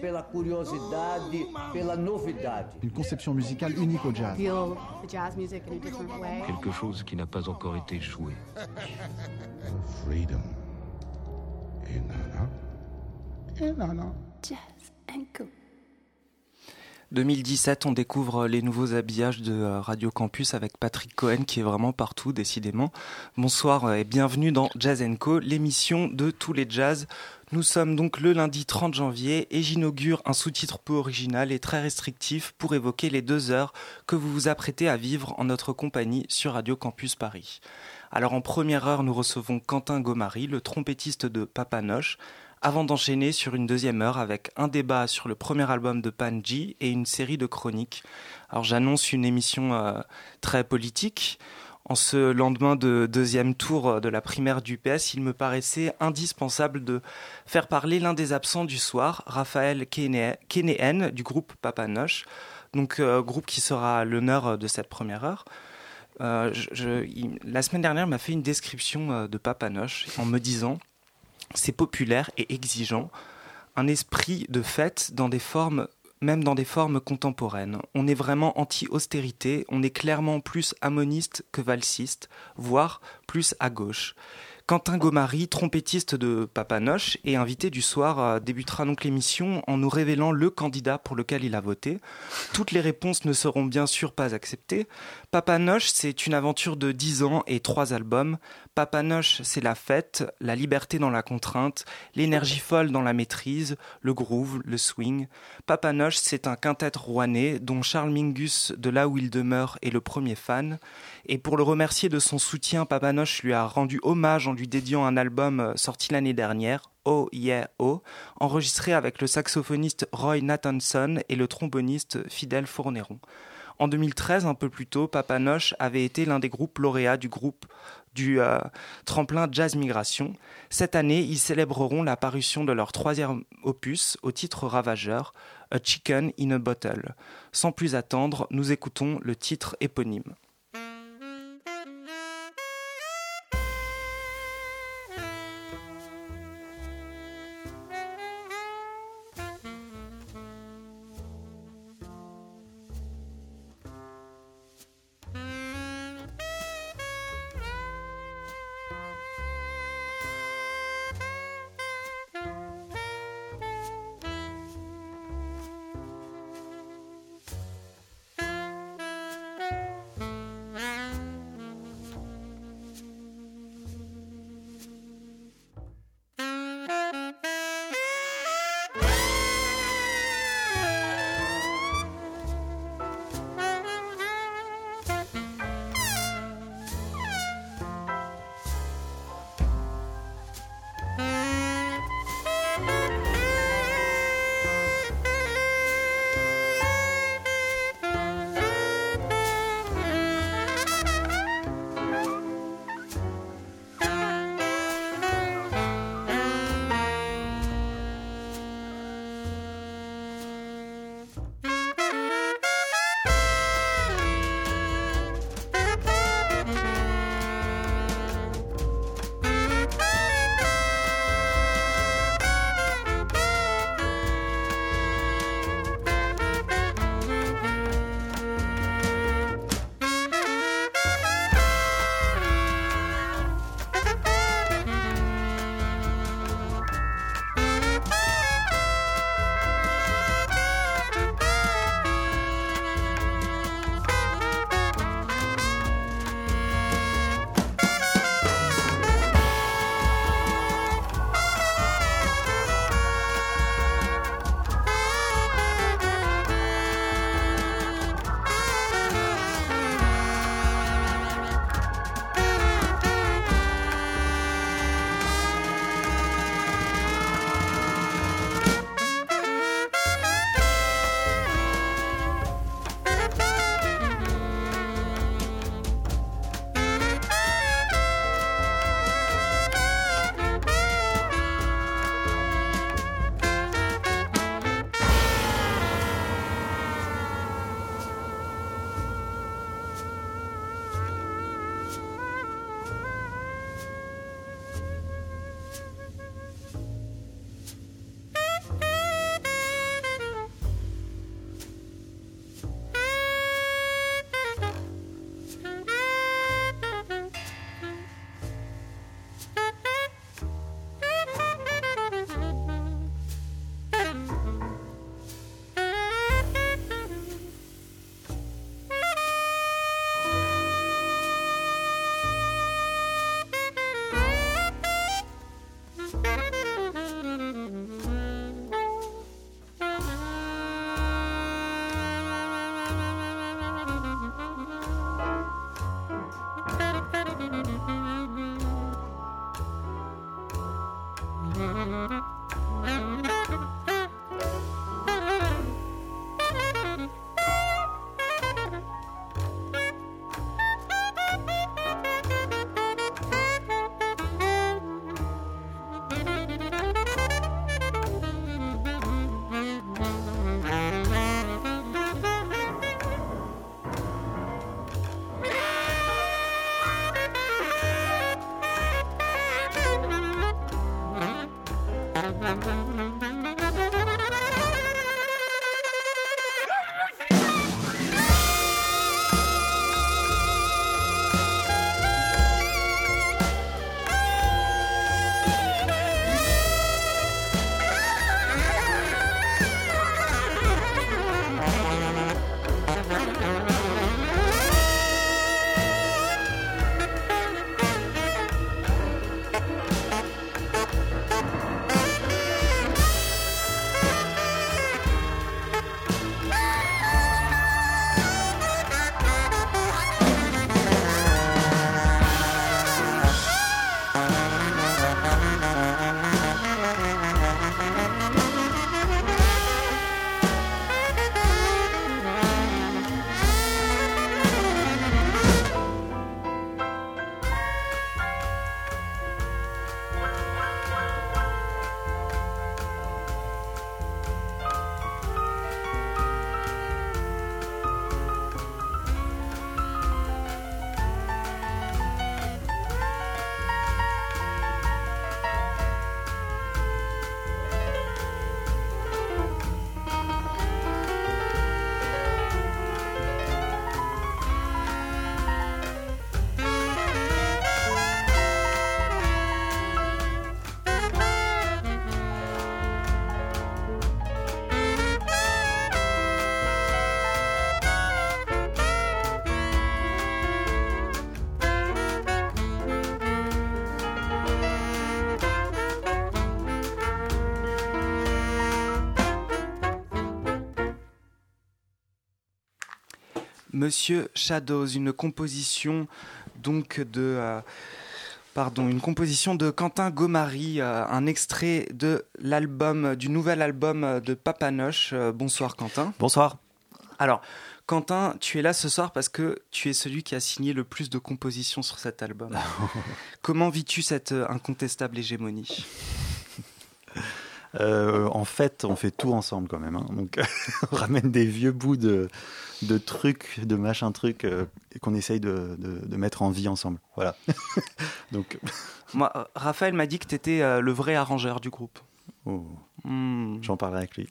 Pela curiosidade, pela novidade. Une conception musicale unique au jazz. feel the jazz music in a different way. Quelque chose qui n'a pas encore été joué. freedom. Eh, nana. Eh, nana. Jazz and Co. 2017, on découvre les nouveaux habillages de euh, Radio Campus avec Patrick Cohen qui est vraiment partout, décidément. Bonsoir et bienvenue dans Jazz Co, l'émission de tous les jazz. Nous sommes donc le lundi 30 janvier et j'inaugure un sous-titre peu original et très restrictif pour évoquer les deux heures que vous vous apprêtez à vivre en notre compagnie sur Radio Campus Paris. Alors en première heure, nous recevons Quentin Gomari, le trompettiste de Papa Noche, avant d'enchaîner sur une deuxième heure avec un débat sur le premier album de Panji et une série de chroniques. Alors j'annonce une émission euh, très politique. En ce lendemain de deuxième tour de la primaire du PS, il me paraissait indispensable de faire parler l'un des absents du soir, Raphaël Kénéen du groupe Papa Noche, donc euh, groupe qui sera l'honneur de cette première heure. Euh, la semaine dernière, m'a fait une description euh, de Papa Noche en me disant c'est populaire et exigeant, un esprit de fête dans des formes, même dans des formes contemporaines. On est vraiment anti-austérité, on est clairement plus ammoniste que valsiste, voire plus à gauche. Quentin Gomari, trompettiste de Papa Noche et invité du soir, euh, débutera donc l'émission en nous révélant le candidat pour lequel il a voté. Toutes les réponses ne seront bien sûr pas acceptées. Papa Noche, c'est une aventure de 10 ans et 3 albums. Papa Noche, c'est la fête, la liberté dans la contrainte, l'énergie folle dans la maîtrise, le groove, le swing. Papa Noche, c'est un quintet rouennais dont Charles Mingus, de là où il demeure, est le premier fan. Et pour le remercier de son soutien, Papa Noche lui a rendu hommage en lui dédiant un album euh, sorti l'année dernière, Oh Yeah Oh, enregistré avec le saxophoniste Roy Nathanson et le tromboniste Fidel Fourneron. En 2013, un peu plus tôt, Papa Noche avait été l'un des groupes lauréats du groupe du euh, tremplin Jazz Migration. Cette année, ils célébreront la parution de leur troisième opus au titre ravageur, A Chicken in a Bottle. Sans plus attendre, nous écoutons le titre éponyme. Monsieur Shadows, une composition donc de euh, pardon, une composition de Quentin Gomari, euh, un extrait de l'album du nouvel album de Papanoche. Euh, bonsoir Quentin. Bonsoir. Alors, Quentin, tu es là ce soir parce que tu es celui qui a signé le plus de compositions sur cet album. Comment vis-tu cette incontestable hégémonie? En fait, on fait tout ensemble quand même. Hein. Donc, on ramène des vieux bouts de, de trucs, de machin trucs euh, qu'on essaye de, de, mettre en vie ensemble. Voilà. Donc. Moi, Raphaël m'a dit que tu étais euh, le vrai arrangeur du groupe. Oh. Hmm. J'en parlerai avec lui.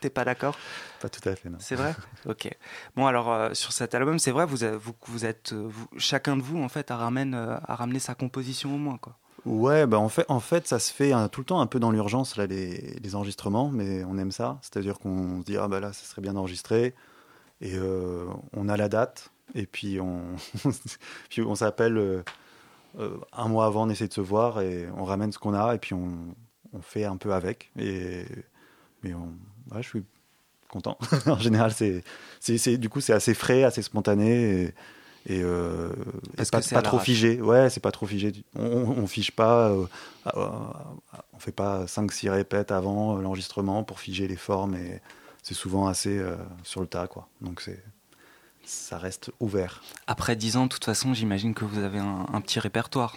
T'es pas d'accord? Pas tout à fait, non. C'est vrai? Ok. Bon, alors, euh, sur cet album, c'est vrai, vous, vous, vous êtes. chacun de vous, en fait, a, ramène, a ramené sa composition au moins, quoi. Ouais, bah en fait, en fait, ça se fait hein, tout le temps un peu dans l'urgence là les, enregistrements, mais on aime ça. C'est-à-dire qu'on se dit ah bah là, ça serait bien d'enregistrer. Et euh, on a la date, et puis on, on s'appelle euh, euh, un mois avant, on essaie de se voir, et on ramène ce qu'on a, et puis on, on, fait un peu avec. Et, mais on, je suis content. en général, c'est, c'est, du coup, c'est assez frais, assez spontané. Et, pas, pas trop figé. Ouais, c'est pas trop figé. On, on, fiche pas, on fait pas 5-6 répètes avant l'enregistrement pour figer les formes et c'est souvent assez euh, sur le tas, quoi. Donc c'est ça reste ouvert. Après dix ans, de toute façon, j'imagine que vous avez un, petit répertoire.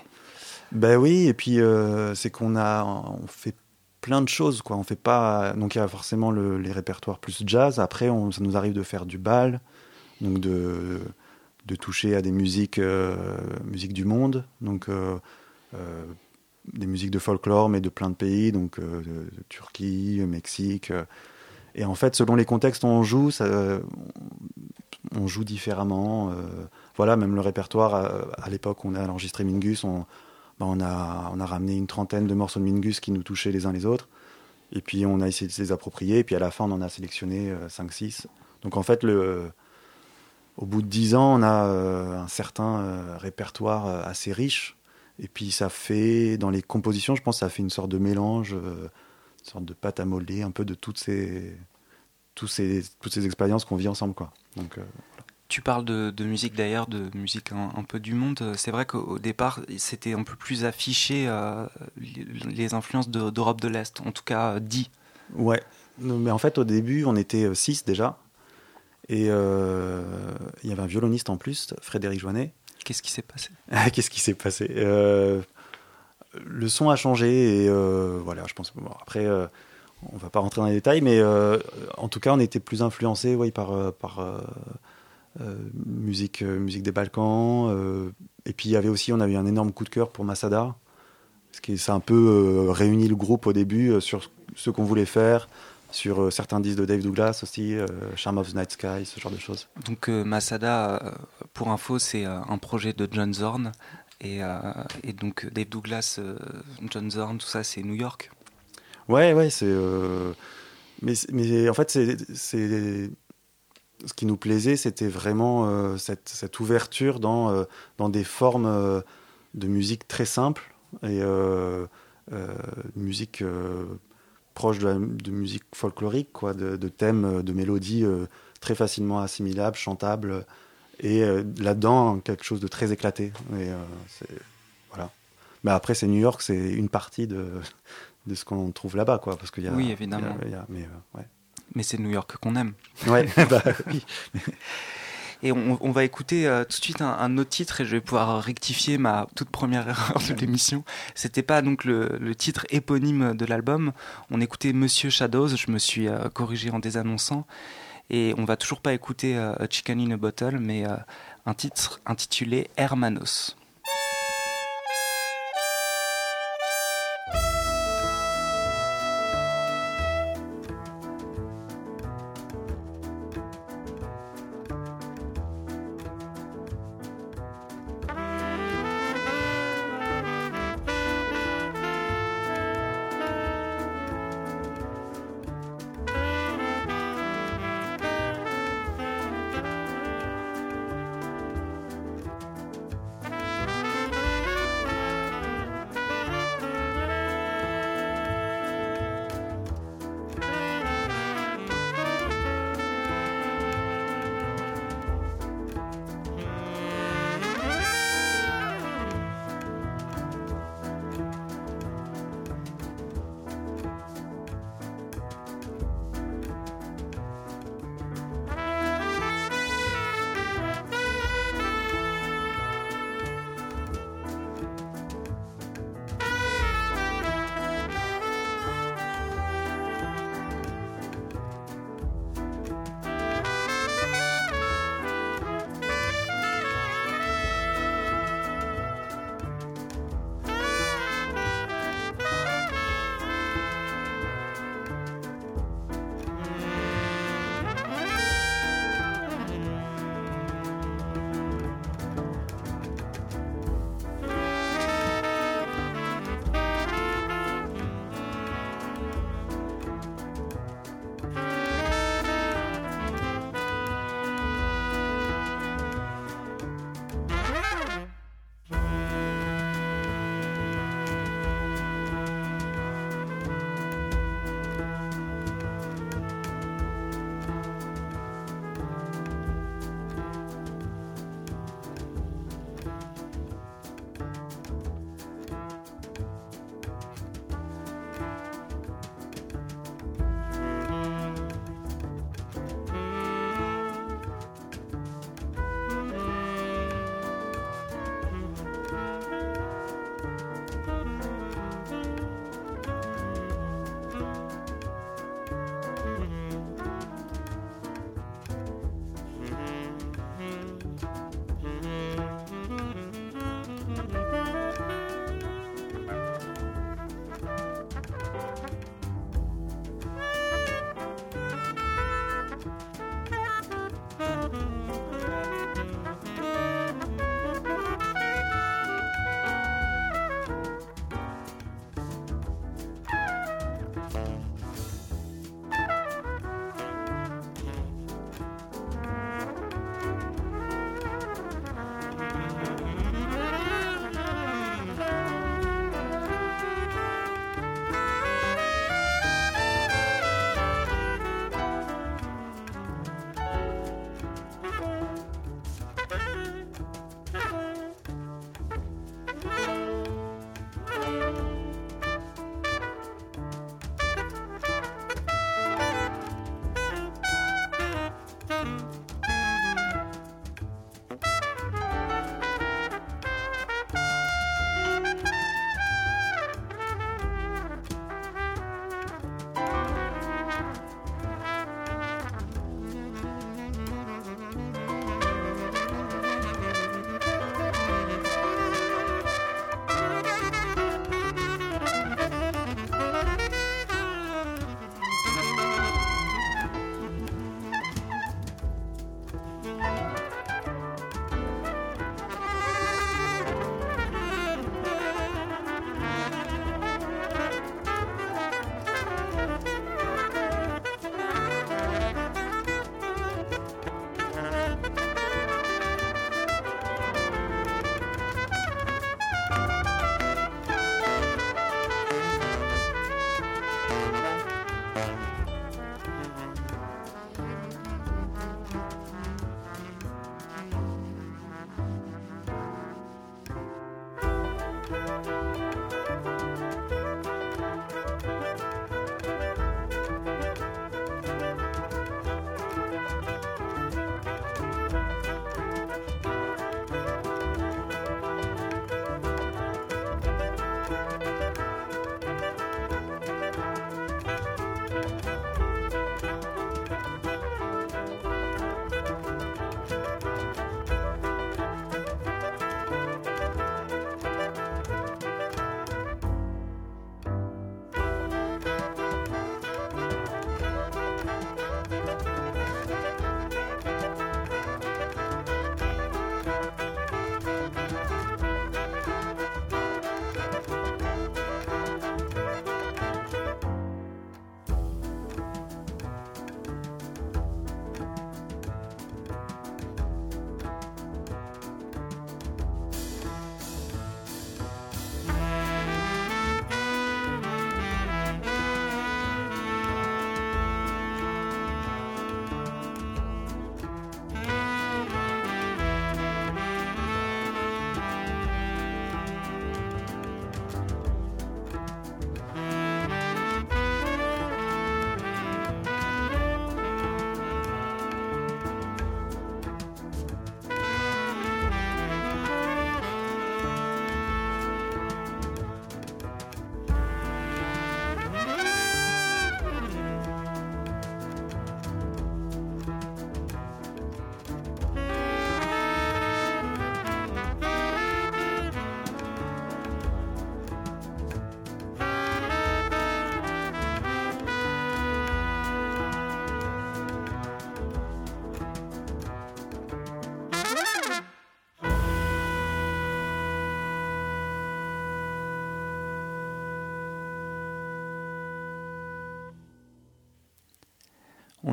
Ben oui, et puis euh, c'est qu'on a, on fait plein de choses, quoi. On fait pas, donc il y a forcément les répertoires plus jazz. Après, on, ça nous arrive de faire du bal, donc de de toucher à des musiques, euh, musiques du monde, donc des musiques de folklore, mais de plein de pays, donc de Turquie, Mexique. Et en fait, selon les contextes où on joue, on joue différemment. Euh, voilà, même le répertoire, à, l'époque où on a enregistré Mingus, on, bah, on, a, on a ramené une trentaine de morceaux de Mingus qui nous touchaient les uns les autres. Et puis on a essayé de les approprier. Et puis à la fin, on en a sélectionné 5-6. Euh, Donc en fait, le, au bout de 10 ans, on a euh, un certain répertoire assez riche. Et puis ça fait, dans les compositions, je pense ça fait une sorte de mélange sorte de pâte à molder, un peu de toutes ces, toutes ces expériences qu'on vit ensemble. Quoi. Donc, euh, Tu parles de, musique d'ailleurs, de musique un, peu du monde. C'est vrai qu'au départ, c'était un peu plus affiché euh, les influences d'Europe de, l'Est, en tout cas dit. Ouais, mais en fait au début on était six déjà, et euh, il y avait un violoniste en plus, Frédéric Joannet. Qu'est-ce qui s'est passé? Qu'est-ce qui s'est passé? Euh, Le son a changé et voilà, je pense. Bon, après on va pas rentrer dans les détails, mais en tout cas, on était plus influencé oui, par, par euh, musique, euh, musique des Balkans. Euh, et puis il y avait aussi, on a eu un énorme coup de cœur pour Masada. Ce qui ça a un peu réuni le groupe au début sur ce qu'on voulait faire, sur certains disques de Dave Douglas aussi, Charm of the Night Sky, ce genre de choses. Donc Masada, pour info, c'est un projet de John Zorn. Et, et donc Dave Douglas, John Zorn, tout ça, c'est New York. Ouais, ouais, c'est. mais, mais en fait, c'est ce qui nous plaisait, c'était vraiment euh, cette, ouverture dans, euh, dans des formes euh, de musique très simples et musique proche de, musique folklorique, quoi, de, thèmes, de mélodies très facilement assimilables, chantables, et là-dedans quelque chose de très éclaté. Et, voilà. Mais après, c'est New York, c'est une partie de, de ce qu'on trouve là-bas, quoi, parce qu'il y a. Oui, évidemment. mais, ouais mais c'est New York qu'on aime. Ouais, bah, oui. Et on, va écouter euh, tout de suite un, autre titre et je vais pouvoir rectifier ma toute première erreur de l'émission. C'était pas donc le, titre éponyme de l'album. On écoutait Monsieur Shadows. Je me suis euh, corrigé en désannonçant. Et on va toujours pas écouter euh, Chicken in a Bottle, mais un titre intitulé Hermanos.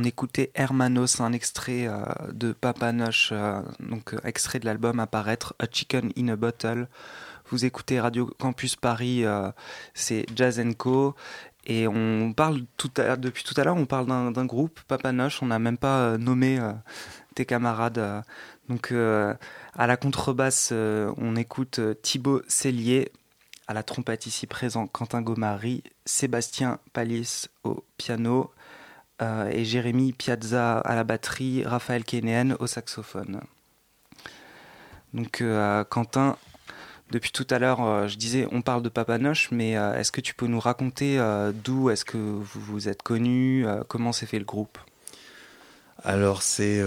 On écoutait Hermanos, un extrait de Papa Noche, donc extrait de l'album Apparaître, A Chicken in a Bottle. Vous écoutez Radio Campus Paris, c'est Jazz Co. Et on parle depuis tout à l'heure, on parle d'un groupe, Papa Noche. On n'a même pas nommé tes camarades. donc à la contrebasse, on écoute Thibaut Cellier, à la trompette ici présent Quentin Gomari, Sébastien Palis au piano euh, et Jérémy Piazza à la batterie, Raphaël Kénéen au saxophone. Donc euh, Quentin, depuis tout à l'heure, euh, je disais on parle de Papanoche, mais est-ce que tu peux nous raconter d'où est-ce que vous vous êtes connus, comment s'est fait le groupe? Alors c'est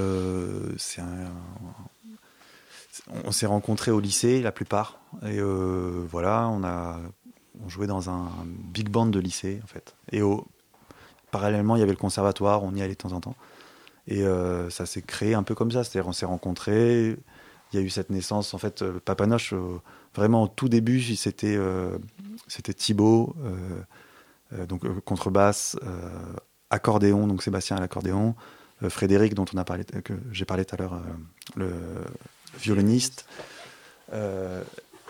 on s'est rencontrés au lycée, la plupart. Et voilà, on a on jouait dans un big band de lycée, en fait. Et au, parallèlement, il y avait le conservatoire, on y allait de temps en temps. Et euh, ça s'est créé un peu comme ça, c'est-à-dire on s'est rencontrés, il y a eu cette naissance, en fait, euh, Papanoche, vraiment au tout début, c'était c'était Thibaut, donc contrebasse, accordéon, donc Sébastien à l'accordéon, Frédéric, dont on a parlé, que j'ai parlé tout à l'heure, le violoniste, euh,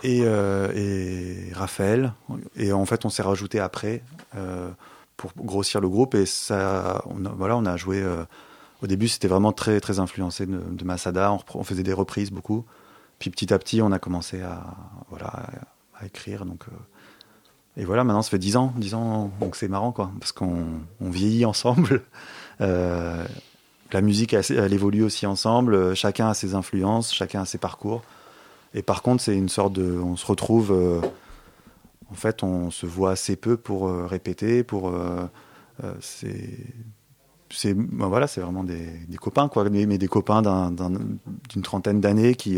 euh, et, Raphaël. Et en fait, on s'est rajouté après euh, pour grossir le groupe. Et ça, voilà, on a joué. au début, c'était vraiment très, très influencé de, Masada. On, faisait des reprises beaucoup. Puis petit à petit, on a commencé à, voilà, à, écrire. Donc, et voilà, maintenant, ça fait 10 ans. 10 ans, donc c'est marrant, quoi. Parce qu'on vieillit ensemble. la musique, elle, évolue aussi ensemble. Euh, chacun a ses influences, chacun a ses parcours. Et par contre, c'est une sorte de. On se retrouve. Euh, en fait, on se voit assez peu pour euh, répéter, pour. c'est. C'est ben voilà, c'est vraiment des, copains, quoi, mais, des copains d'une trentaine d'années qui,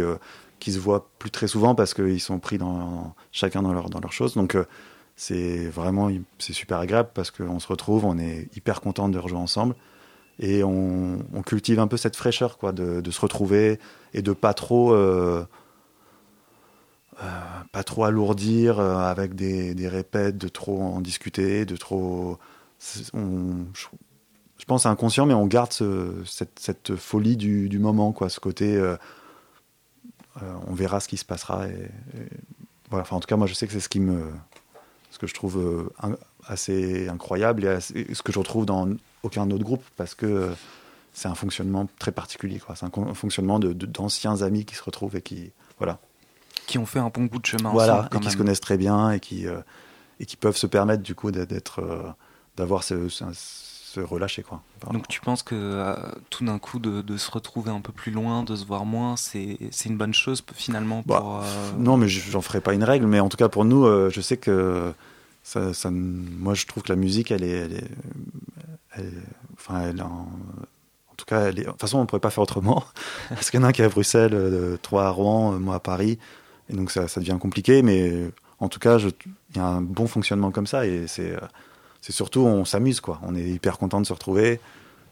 qui se voient plus très souvent parce qu'ils sont pris dans, chacun dans leur, dans leurs choses. Donc, c'est vraiment c'est super agréable parce qu'on se retrouve, on est hyper content de rejouer ensemble et on, cultive un peu cette fraîcheur quoi de, se retrouver et de pas trop euh, euh, pas trop alourdir euh, avec des, des, répètes de trop en discuter de trop je, pense inconscient mais on garde cette, folie du, moment quoi ce côté on verra ce qui se passera voilà enfin en tout cas moi je sais que c'est ce qui me ce que je trouve assez incroyable et ce que je retrouve dans aucun autre groupe parce que c'est un fonctionnement très particulier. C'est un, fonctionnement d'anciens de, amis qui se retrouvent et qui, voilà. Qui ont fait un bon bout de chemin voilà, ensemble. et qui se connaissent très bien et qui, euh, et qui peuvent se permettre du coup d'être, euh, d'avoir ce, ce, relâcher. Quoi. Donc tu penses que euh, tout d'un coup de, se retrouver un peu plus loin, de se voir moins, c'est, une bonne chose finalement bah, pour, Non, mais j'en ferai pas une règle, mais en tout cas pour nous, je sais que ça, ça, moi je trouve que la musique, elle est, elle est, enfin, elle en, tout cas, de toute façon, on ne pourrait pas faire autrement. Parce qu'il y en a un qui est à Bruxelles, euh, trois à Rouen, euh, moi à Paris. Et donc, ça, ça devient compliqué. Mais en tout cas, il y a un bon fonctionnement comme ça. Et c'est, euh, c'est surtout, on s'amuse, quoi. On est hyper content de se retrouver.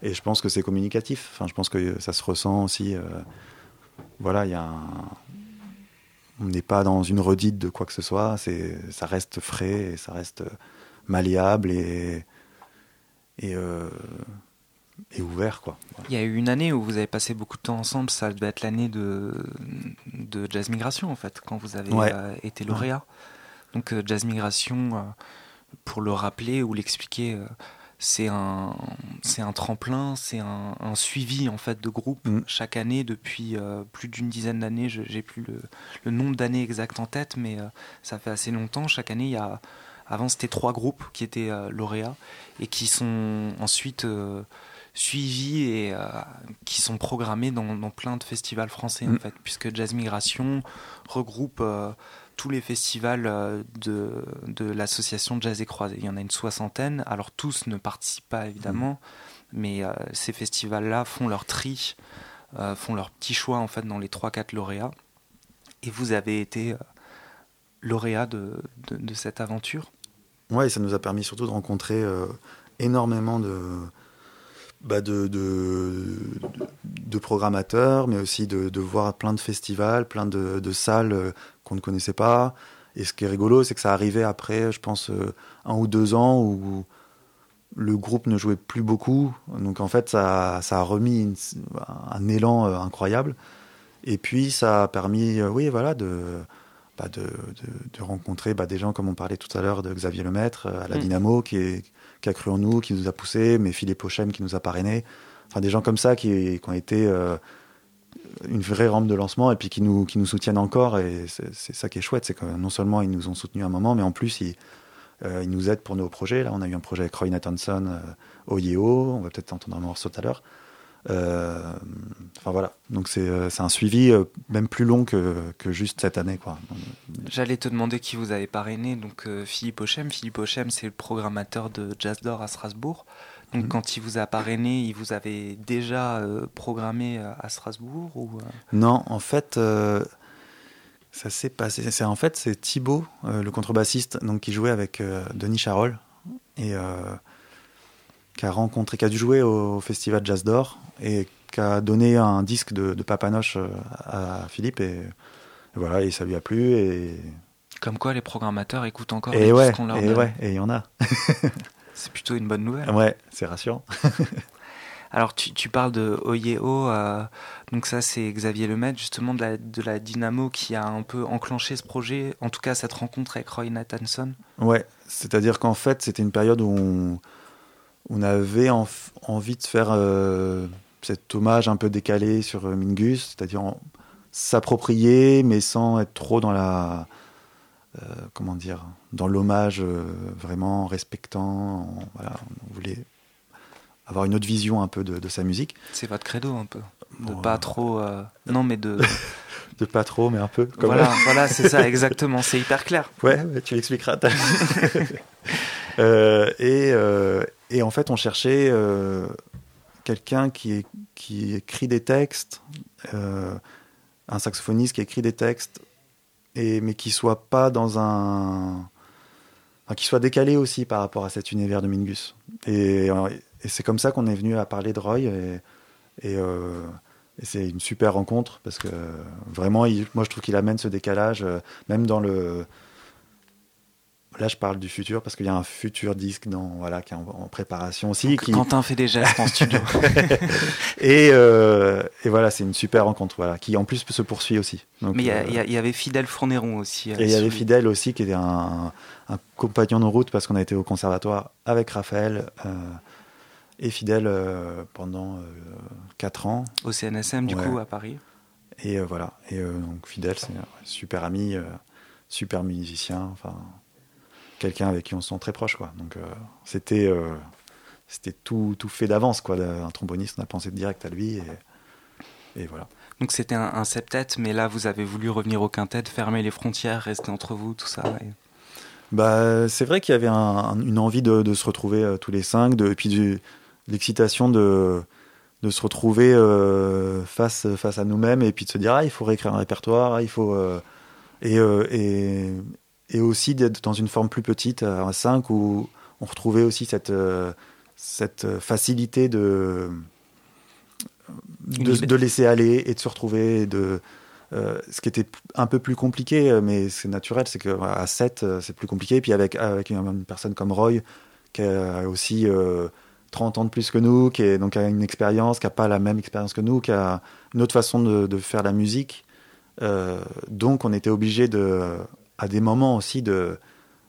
Et je pense que c'est communicatif. Enfin, je pense que ça se ressent aussi. voilà, il y a On n'est pas dans une redite de quoi que ce soit. Ça reste frais et ça reste malléable et euh, et ouvert. Quoi. Il y a eu une année où vous avez passé beaucoup de temps ensemble, ça devait être l'année de, de Jazz Migration en fait, quand vous avez euh, été lauréat. Donc euh, Jazz Migration, pour le rappeler ou l'expliquer, c'est un, c'est un tremplin, c'est un, suivi en fait de groupe mm. chaque année depuis plus d'une dizaine d'années. Je, j'ai plus le, le nombre d'années exact en tête, mais ça fait assez longtemps. Chaque année, il y a avant, c'était trois groupes qui étaient euh, lauréats et qui sont ensuite euh, suivis et euh, qui sont programmés dans, plein de festivals français, en mm. fait, puisque Jazz Migration regroupe tous les festivals de, de l'association Jazz et Croisé. Il y en a une soixantaine. Alors, tous ne participent pas, évidemment, mm. mais ces festivals-là font leur tri, font leur petit choix, en fait, dans les 3-4 lauréats. Et vous avez été lauréat de, de, cette aventure? Ouais, ça nous a permis surtout de rencontrer euh, énormément de, bah de, de, de, programmateurs, mais aussi de, de, voir plein de festivals, plein de, salles euh, qu'on ne connaissait pas. Et ce qui est rigolo, c'est que ça arrivait après, je pense, euh, un ou deux ans où le groupe ne jouait plus beaucoup. Donc en fait, ça, ça a remis une- un élan euh, incroyable. Et puis ça a permis, oui, voilà, de, bah, de, de- de rencontrer bah, des gens comme on parlait tout à l'heure de Xavier Lemaître à la Mm. Dynamo, qui, est- qui a cru en nous, qui nous a poussés, mais Philippe Ochem qui nous a parrainés. Enfin, des gens comme ça qui, ont été euh, une vraie rampe de lancement et puis qui nous, qui nous soutiennent encore. Et c'est ça qui est chouette, c'est que non seulement ils nous ont soutenus un moment, mais en plus ils, euh, ils nous aident pour nos projets. Là, on a eu un projet avec Roy Nathanson euh, au Yeo, on va peut-être entendre un morceau tout à l'heure. Euh, Enfin voilà, donc c'est euh, un suivi euh, même plus long que, que juste cette année. Quoi. J'allais te demander qui vous avez parrainé, donc Philippe Ochem. Philippe Ochem, c'est le programmateur de Jazz d'Or à Strasbourg. Donc Mhm. quand il vous a parrainé, il vous avait déjà euh, programmé à Strasbourg ou Non, en fait, euh, ça s'est passé. C'est en fait c'est Thibaut, euh, le contrebassiste, donc qui jouait avec Denis Charol et qui a rencontré, qui a dû jouer au festival Jazz d'Or et qui a donné un disque de, de Papanoche euh, à Philippe et, et voilà et ça lui a plu et Comme quoi les programmateurs écoutent encore les et ouais disques qu'on leur et donne. ouais et il y en a. C'est plutôt une bonne nouvelle. Ouais, c'est rassurant. Alors tu, tu parles de Oyeo, euh, donc ça c'est Xavier Lemaitre justement de la, de la Dynamo qui a un peu enclenché ce projet, en tout cas cette rencontre avec Roy Nathanson. Ouais, c'est-à-dire qu'en fait, c'était une période où on, on avait en- envie de faire euh, cet hommage un peu décalé sur euh, Mingus, c'est-à-dire s'approprier, mais sans être trop dans la. euh, comment dire Dans l'hommage euh, vraiment respectant. en- voilà, on voulait avoir une autre vision un peu de, de sa musique. C'est votre credo un peu, de Bon, pas trop, euh, non mais de, De pas trop, mais un peu. Voilà, voilà c'est ça exactement, c'est hyper clair. Ouais, tu l'expliqueras. Et, et en fait, on cherchait quelqu'un qui, écrit des textes, euh, un saxophoniste qui écrit des textes, et, mais qui soit pas dans un. qui soit décalé aussi par rapport à cet univers de Mingus. Et, c'est comme ça qu'on est venu à parler de Roy. Et, euh, c'est une super rencontre parce que vraiment, moi je trouve qu'il amène ce décalage, euh, même dans le. Là, je parle du futur parce qu'il y a un futur disque dans, voilà, qui est en, en préparation aussi. Donc, qui... Quentin fait des gestes en studio. et, euh, et voilà, c'est une super rencontre, voilà, qui en plus se poursuit aussi. Donc, Mais il y, euh, y y avait Fidèle Fourneron aussi. euh, et il y avait Fidèle aussi, qui était un, un compagnon de route parce qu'on a été au conservatoire avec Raphaël euh, et Fidèle pendant 4 ans. au CNSM du Ouais. coup à Paris. Et voilà. Et donc Fidèle, c'est un super ami, super musicien, enfin quelqu'un avec qui on se sent très proche, quoi. Donc euh, c'était euh, c'était tout, tout fait d'avance, quoi. Un tromboniste, on a pensé direct à lui et, et voilà. Donc c'était un, un septet, mais là vous avez voulu revenir au quintet, fermer les frontières, rester entre vous, tout ça. et- Bah, c'est vrai qu'il y avait un- un- une envie de, de se retrouver euh, tous les cinq, de, et puis l'excitation de, de se retrouver euh, face, face à nous-mêmes et puis de se dire ah il faut réécrire un répertoire, ah, il faut euh, et, et, et aussi d'être dans une forme plus petite à 5 où on retrouvait aussi cette, euh, cette facilité de, de, laisser aller et de se retrouver et de euh, ce qui était un peu plus compliqué, euh, mais c'est naturel, c'est que à 7, euh, c'est plus compliqué. Et puis avec, avec une, une personne comme Roy, qui a aussi euh, 30 ans de plus que nous, qui est, donc a une expérience, qui n'a pas la même expérience que nous, qui a une autre façon de, de faire la musique. Euh, donc on était obligé de, à des moments aussi de,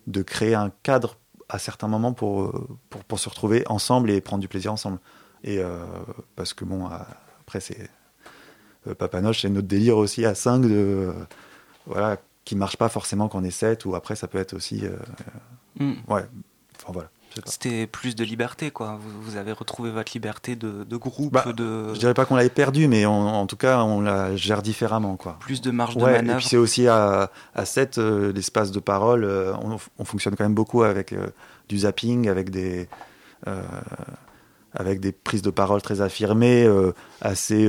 de créer un cadre à certains moments pour, pour, pour se retrouver ensemble et prendre du plaisir ensemble. Et euh, parce que bon, après c'est euh, Papanoche, c'est notre délire aussi à 5 de euh, voilà qui marche pas forcément quand on est 7 ou après ça peut être aussi euh, Hmm. ouais enfin voilà. C'était plus de liberté, quoi. Vous, vous avez retrouvé votre liberté de, de groupe, Bah, de je dirais pas qu'on l'avait perdu mais on- en tout cas on la gère différemment quoi plus de marge de Ouais, et manœuvre. puis c'est aussi à, à 7, euh, l'espace de parole, euh, on, on fonctionne quand même beaucoup avec euh, du zapping, avec des, avec des prises de parole très affirmées, assez...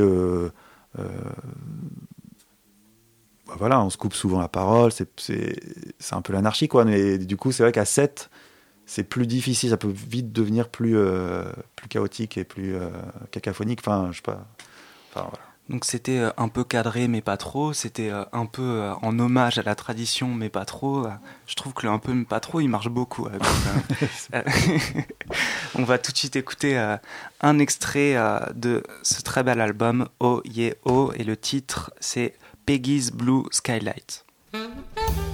bah voilà, on se coupe souvent la parole, c'est un peu l'anarchie, quoi. Mais du coup, c'est vrai qu'à 7, c'est plus difficile, ça peut vite devenir plus, euh, plus chaotique et plus euh, cacaphonique. Enfin, je sais pas. Enfin, voilà. Donc c'était euh, un peu cadré mais pas trop, c'était euh, un peu en hommage à la tradition mais pas trop. Je trouve que le un peu mais pas trop il marche beaucoup. On va tout de suite écouter un extrait de ce très bel album Oh Yeah Oh et le titre c'est Peggy's Blue Skylight. Mm-hmm.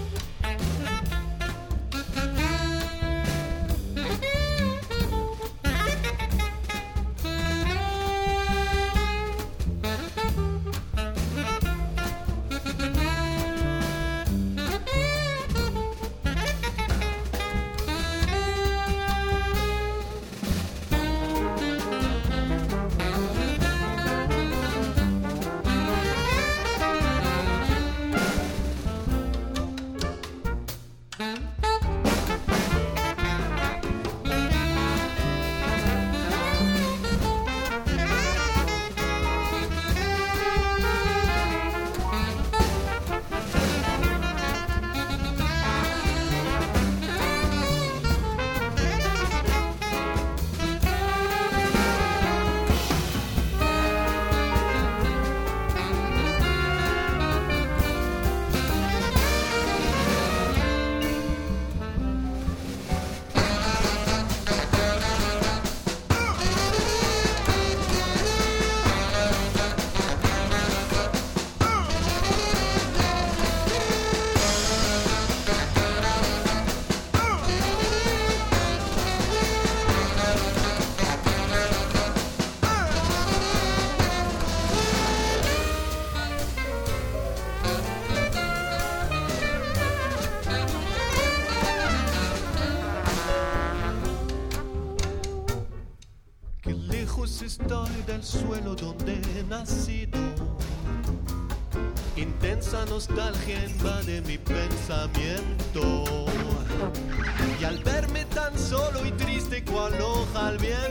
Intensa nostalgia invade mi pensamiento. Y al verme tan solo y triste, cual hoja al viento.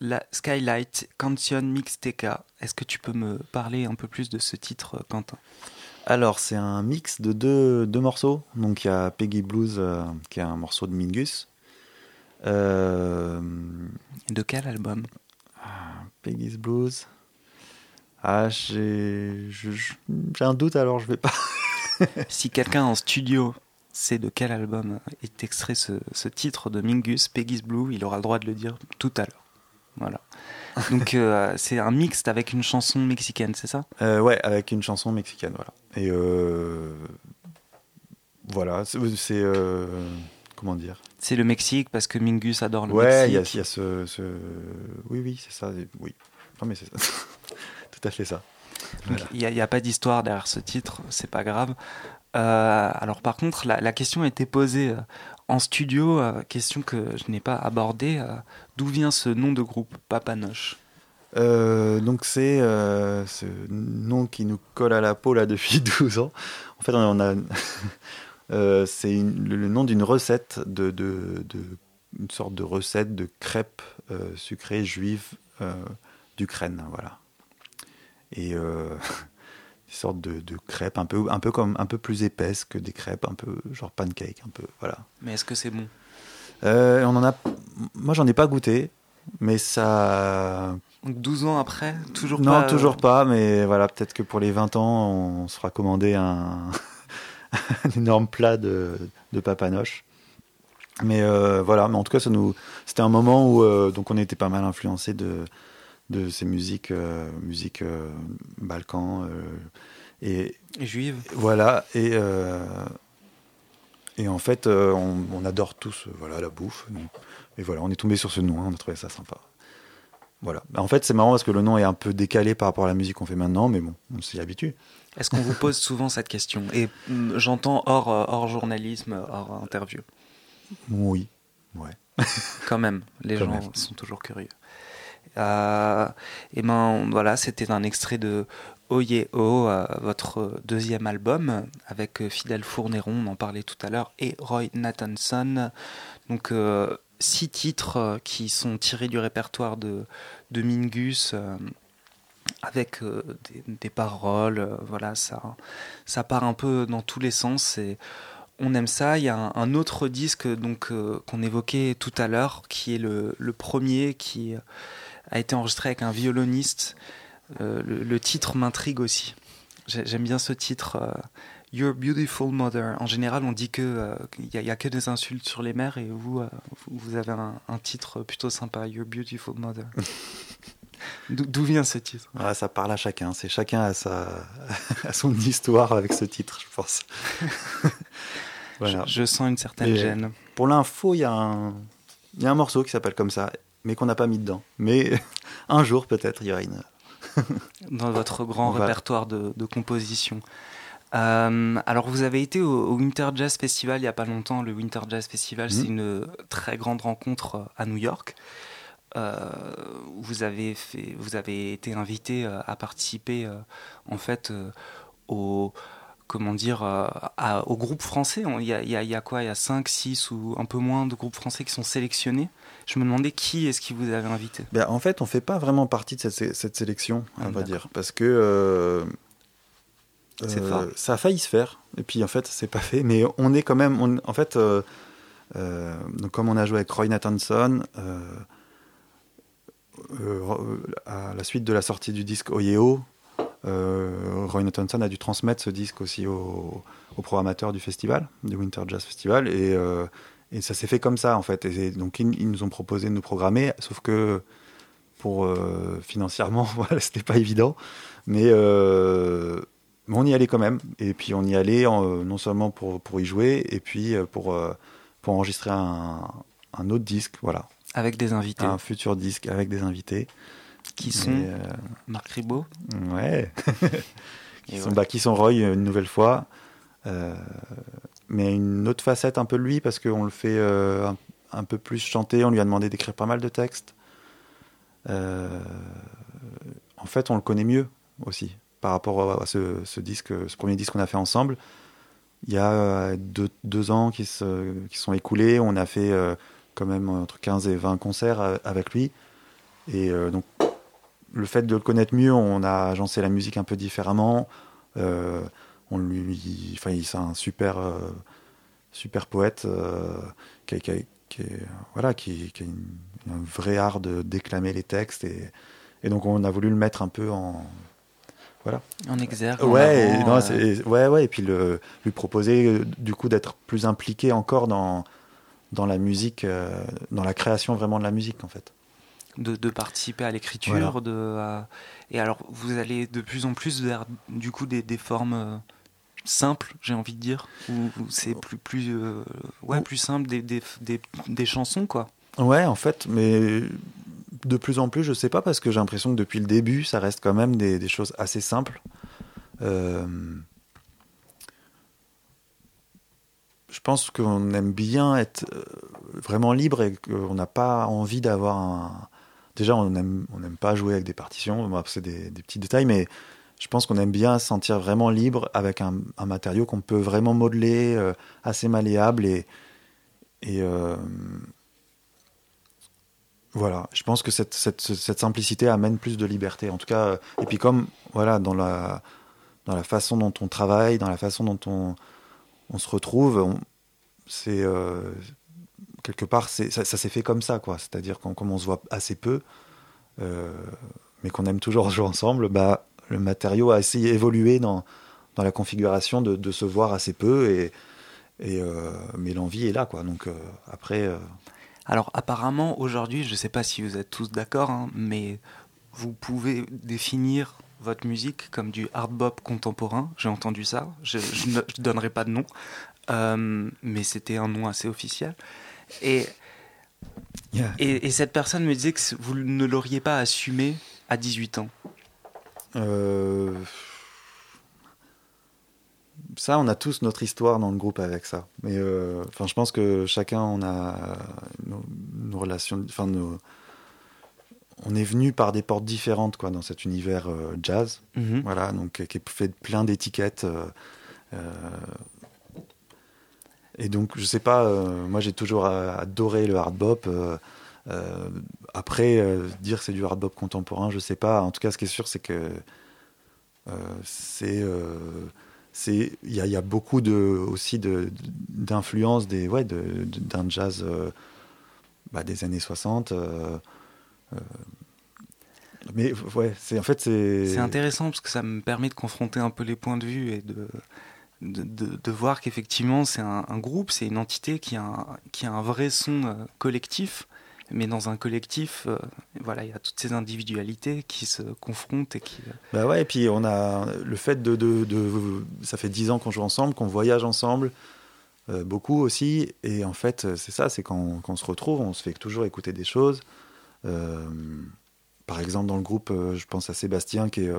La Skylight Canción Mixteca. Est-ce que tu peux me parler un peu plus de ce titre, Quentin? Alors, c'est un mix de deux, deux morceaux. Donc, il y a Peggy Blues, euh, qui est un morceau de Mingus. Euh, De quel album? Peggy's Blues. Ah, j'ai un doute, alors je vais pas. Si quelqu'un en studio sait de quel album est extrait ce, ce titre de Mingus, Peggy's Blue, il aura le droit de le dire tout à l'heure. Voilà. Donc euh, c'est un mixte avec une chanson mexicaine, c'est ça? Euh, ouais, avec une chanson mexicaine, voilà. Et euh, voilà, c'est. c'est, euh, comment dire? C'est le Mexique parce que Mingus adore le Ouais, il y a, Mexique. il y a ce, ce- Oui, oui, c'est ça. Oui. Non, mais c'est ça. Tout à fait ça. Voilà. Il n'y a, a pas d'histoire derrière ce titre, c'est pas grave. Euh, alors par contre, la, question a été posée euh, en studio, euh, question que je n'ai pas abordée. D'où vient ce nom de groupe, Papanoche? Euh, donc c'est ce nom qui nous colle à la peau là depuis 12 ans. En fait, on a, c'est le, nom d'une recette de, de, une sorte de recette de crêpes sucrées juives d'Ukraine, voilà. Et sorte de, de crêpes un peu un peu comme un peu plus épaisses que des crêpes, un peu genre pancake, un peu voilà. Mais est-ce que c'est bon? Euh, on en a, moi j'en ai pas goûté, mais ça Donc 12 ans après, toujours non, pas. euh, toujours pas, mais voilà, peut-être que pour les 20 ans, on se fera commander un, un énorme plat de, de papanoche. Mais euh, voilà, mais en tout cas, ça nous, c'était un moment où euh, donc on était pas mal influencé de, de ces musiques, euh, musiques euh, Balkans. euh, et Juive. voilà, et, et en fait, on, on adore tous voilà, la bouffe. donc- et voilà, on est tombé sur ce nom, hein, on a trouvé ça sympa. Voilà. En fait, c'est marrant parce que le nom est un peu décalé par rapport à la musique qu'on fait maintenant, mais bon, on s'y habitue. Est-ce qu'on vous pose souvent cette question? Et mm, j'entends hors, hors journalisme, hors interview. Oui. Ouais. Quand même, les Quand gens même. sont toujours curieux. Euh, et ben voilà, c'était un extrait de Oye Oh, euh, votre deuxième album avec euh, Fidel Fourneron, on en parlait tout à l'heure, et Roy Nathanson. Donc six titres qui sont tirés du répertoire de, Mingus. avec des, paroles, voilà, ça, ça part un peu dans tous les sens et on aime ça. Il y a un, autre disque donc qu'on évoquait tout à l'heure, qui est le premier qui a été enregistré avec un violoniste. Euh, le, le titre m'intrigue aussi. J'ai- J'aime bien ce titre. euh, Your Beautiful Mother. En général, on dit que euh, il y, a- que des insultes sur les mères et vous, vous- avez un, un titre plutôt sympa. Your Beautiful Mother. D'où vient ce titre? Ah, ça parle à chacun. C'est chacun à sa, à son histoire avec ce titre, je pense. voilà. je, je sens une certaine gêne. Pour l'info, il y, a un- il y a un morceau qui s'appelle comme ça, mais qu'on n'a pas mis dedans. Mais un jour, peut-être, il y aura une. dans votre grand va- répertoire de, de composition. Euh, alors vous avez été au, au Winter Jazz Festival il n'y a pas longtemps. Le Winter Jazz Festival, Mhm. c'est une très grande rencontre euh, à New York. Euh, vous, avez fait, vous avez été invité à participer euh, en fait au comment dire euh, à- au groupe français. Il y a, il y quoi? Il y a 5, 6 ou un peu moins de groupes français qui sont sélectionnés. Je me demandais qui est-ce qui vous avait invité? Ben, en fait, on fait pas vraiment partie de cette, cette sélection, Ah, on va d'accord. dire, parce que euh, euh, ça a failli se faire, et puis en fait, c'est pas fait. Mais on est quand même, on- en fait, euh, donc comme on a joué avec Roy Nathanson, à la suite de la sortie du disque Oyeo, euh, Roy Nathanson a dû transmettre ce disque aussi au, au programmateur du festival, du Winter Jazz Festival, et, euh, et ça s'est fait comme ça en fait. Et donc ils, ils nous ont proposé de nous programmer, sauf que pour euh, financièrement, voilà, c'était pas évident, mais, euh, mais on y allait quand même. Et puis on y allait en- non seulement pour, pour y jouer, et puis pour, pour enregistrer un, un autre disque, voilà, avec des invités un futur disque avec des invités. Qui sont Et, euh, Marc Ribot. Ouais. qui, sont, bah, qui sont Roy une nouvelle fois. Euh, mais une autre facette un peu de lui parce qu'on le fait euh, un, un peu plus chanter. On lui a demandé d'écrire pas mal de textes. En fait, on le connaît mieux aussi par rapport à ce, ce disque, ce premier disque qu'on a fait ensemble. Il y a deux, deux ans qui se qui sont écoulés. On a fait quand même entre 15 et 20 concerts avec lui. Et euh, donc, le fait de le connaître mieux, on a agencé la musique un peu différemment. Euh, on lui, enfin, c'est un super, euh, super poète euh, qui, a- qui voilà, qui, qui a une- un vrai art de déclamer les textes. Et, et donc, on a voulu le mettre un peu en, voilà. En exergue. en Ouais, avant, et, non, ouais, ouais, et puis le, lui proposer du coup d'être plus impliqué encore dans, dans la musique, dans la création vraiment de la musique en fait. De, de participer à l'écriture. Voilà. De, Et alors, vous allez de plus en plus vers du coup des, des formes euh, simples, j'ai envie de dire, ou ou c'est plus plus euh, ouais plus simple des, des, des, chansons quoi. Ouais, en fait, mais de plus en plus, je sais pas, parce que j'ai l'impression que depuis le début, ça reste quand même des, des choses assez simples. Euh, je pense qu'on aime bien être vraiment libre et qu'on n'a pas envie d'avoir un. Déjà, on n'aime pas jouer avec des partitions, c'est des, petits détails, mais je pense qu'on aime bien se sentir vraiment libre avec un, matériau qu'on peut vraiment modeler, euh, assez malléable et. euh, voilà, je pense que cette, simplicité amène plus de liberté. En tout cas, euh, et puis comme voilà dans la façon dont on travaille, dans la façon dont on se retrouve, c'est quelque part ça, s'est fait comme ça quoi. C'est-à-dire qu'on comme on se voit assez peu, euh, mais qu'on aime toujours jouer ensemble, bah le matériau a essayé évolué dans dans la configuration de, se voir assez peu et euh, mais l'envie est là quoi. Donc euh, après. Alors apparemment aujourd'hui, je ne sais pas si vous êtes tous d'accord, hein, mais vous pouvez définir votre musique comme du hard bop contemporain. J'ai entendu ça. Je ne donnerai pas de nom, mais c'était un nom assez officiel. Et, Yeah. et, et cette personne me disait que vous ne l'auriez pas assumé à 18 ans. Euh, Ça, on a tous notre histoire dans le groupe avec ça. Mais euh, enfin, je pense que chacun, on a nos, nos relations. Enfin, nos... on est venu par des portes différentes, quoi, dans cet univers euh, jazz. Mhm. Voilà, donc qui est fait de plein d'étiquettes. euh, et donc, je sais pas, euh, moi j'ai toujours adoré le hard bop. euh, euh, après, dire c'est du hard bop contemporain, je sais pas. En tout cas, ce qui est sûr, c'est que c'est. c'est- Il y, a- beaucoup de, aussi d'influence des, ouais, d'un jazz bah, des années 60. euh, euh, mais ouais, c'est en fait c'est. C'est intéressant parce que ça me permet de confronter un peu les points de vue et de, de, voir qu'effectivement c'est un, groupe, c'est une entité qui a un, qui a un vrai son euh, collectif, mais dans un collectif, euh, voilà, il y a toutes ces individualités qui se confrontent et qui. euh, Bah ouais, et puis on a le fait de, de, ça fait dix ans qu'on joue ensemble, qu'on voyage ensemble, beaucoup aussi, et en fait c'est ça, c'est quand, quand on se retrouve, on se fait toujours écouter des choses. Par exemple dans le groupe, je pense à Sébastien qui est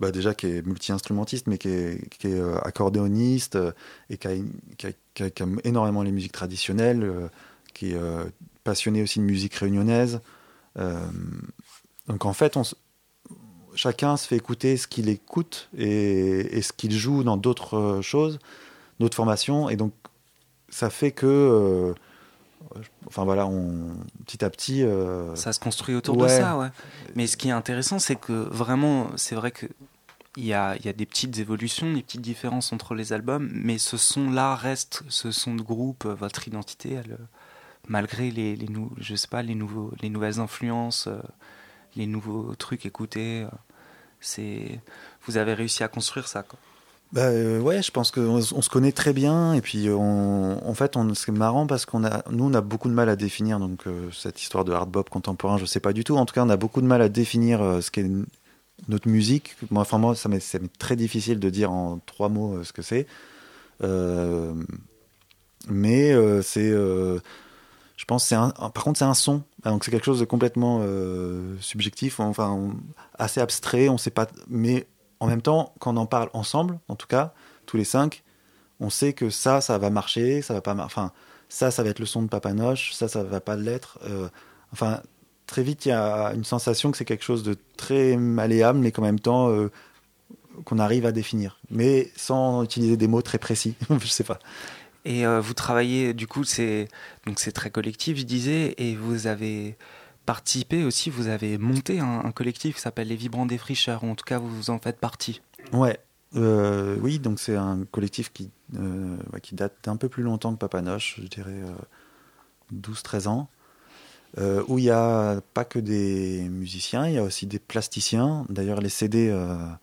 bah déjà qui est multi-instrumentiste, mais qui est, euh, accordéoniste euh, et qui, a, aime énormément les musiques traditionnelles, euh, qui est passionné aussi de musique réunionnaise. Donc en fait, on, chacun se fait écouter ce qu'il écoute et, ce qu'il joue dans d'autres choses, d'autres formations, et donc ça fait que, enfin voilà, on, petit à petit, euh, Ça se construit autour de ça, ouais. Mais ce qui est intéressant, c'est que vraiment, c'est vrai que il y a, il y a des petites évolutions, des petites différences entre les albums, mais ce son-là reste, ce son de groupe, euh, votre identité, elle, malgré les, les, nou- je sais pas, les, nouveaux, les nouvelles influences, euh, les nouveaux trucs écoutés, c'est, vous avez réussi à construire ça, quoi. Bah euh, ouais, je pense qu'on on se connaît très bien et puis on, en fait, c'est marrant parce qu'on a, nous, on a beaucoup de mal à définir donc euh, cette histoire de hard bop contemporain. Je sais pas du tout. En tout cas, on a beaucoup de mal à définir euh, ce qu'est notre musique. Moi, enfin moi, ça m'est, ça très difficile de dire en trois mots euh, ce que c'est. Euh, mais euh, c'est, euh, je pense, c'est un, par contre, c'est un son. Donc c'est quelque chose de complètement euh, subjectif, enfin assez abstrait. On sait pas, mais en même temps, quand on en parle ensemble, en tout cas, tous les cinq, on sait que ça, ça va marcher, ça va pas. Enfin, ça, ça va être le son de Papanoche, ça, ça va pas l'être. Euh, enfin, très vite, il y a une sensation que c'est quelque chose de très malléable, mais qu'en même temps, euh, qu'on arrive à définir. Mais sans utiliser des mots très précis. Je sais pas. Et euh, vous travaillez, du coup, c'est donc c'est très collectif, je disais, et vous avez participé aussi, vous avez monté un, un collectif qui s'appelle Les Vibrants Défricheurs, ou en tout cas vous en faites partie. Ouais, euh, oui, donc c'est un collectif qui, euh, qui date d'un peu plus longtemps que Papanoche, je dirais euh, 12-13 ans, euh, où il n'y a pas que des musiciens, il y a aussi des plasticiens. D'ailleurs, les CD, là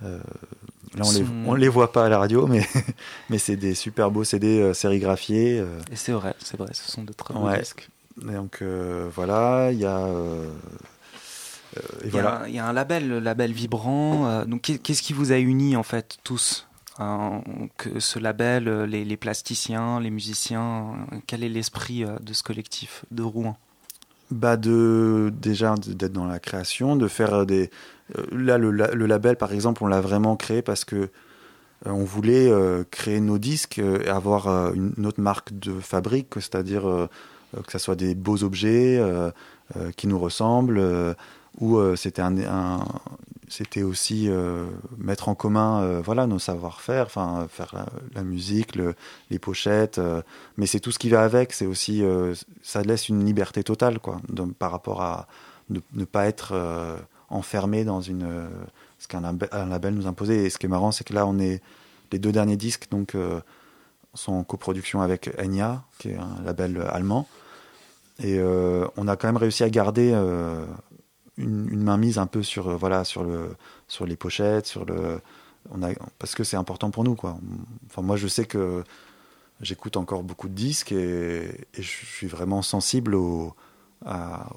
on les, Sont- on les voit pas à la radio, mais, mais c'est des super beaux CD sérigraphiés. Et c'est vrai, c'est vrai, ce sont de très beaux Ouais. disques. Et donc euh, voilà, il y a. euh, euh, Il y, voilà. a, il y a un label, le label Vibrant. donc, qu'est- qu'est-ce qui vous a uni en fait tous Hein, que ce label, les, les plasticiens, les musiciens, quel est l'esprit de ce collectif de Rouen? Bah de déjà d'être dans la création, de faire des là le, le label par exemple, on l'a vraiment créé parce que euh, on voulait euh, créer nos disques et avoir euh, une, autre marque de fabrique, c'est-à-dire que ça soit des beaux objets euh, euh, qui nous ressemblent euh, ou euh, c'était un, aussi euh, mettre en commun euh, voilà nos savoir-faire, enfin faire la, musique, le- les pochettes, euh, mais c'est tout ce qui va avec. C'est aussi euh, ça laisse une liberté totale quoi, par rapport à ne, pas être euh, enfermé dans une euh, ce qu'un lab- un label nous imposait. Et ce qui est marrant, c'est que là on est les deux derniers disques donc euh, sont en coproduction avec Enya, qui est un label allemand, et euh, on a quand même réussi à garder euh, une, une mainmise un peu sur euh, voilà sur le sur les pochettes, sur le on a parce que c'est important pour nous quoi. Enfin moi je sais que j'écoute encore beaucoup de disques et, et je suis vraiment sensible au à,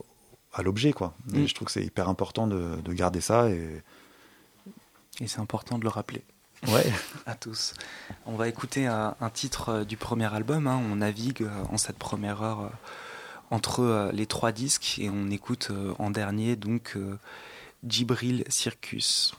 à l'objet quoi. Et Mm. je trouve que c'est hyper important de, de garder ça et Et c'est important de le rappeler ouais. à tous. On va écouter un, un titre du premier album. hein. On navigue en cette première heure entre euh, les trois disques et on écoute euh, en dernier donc euh, Djibril Circus.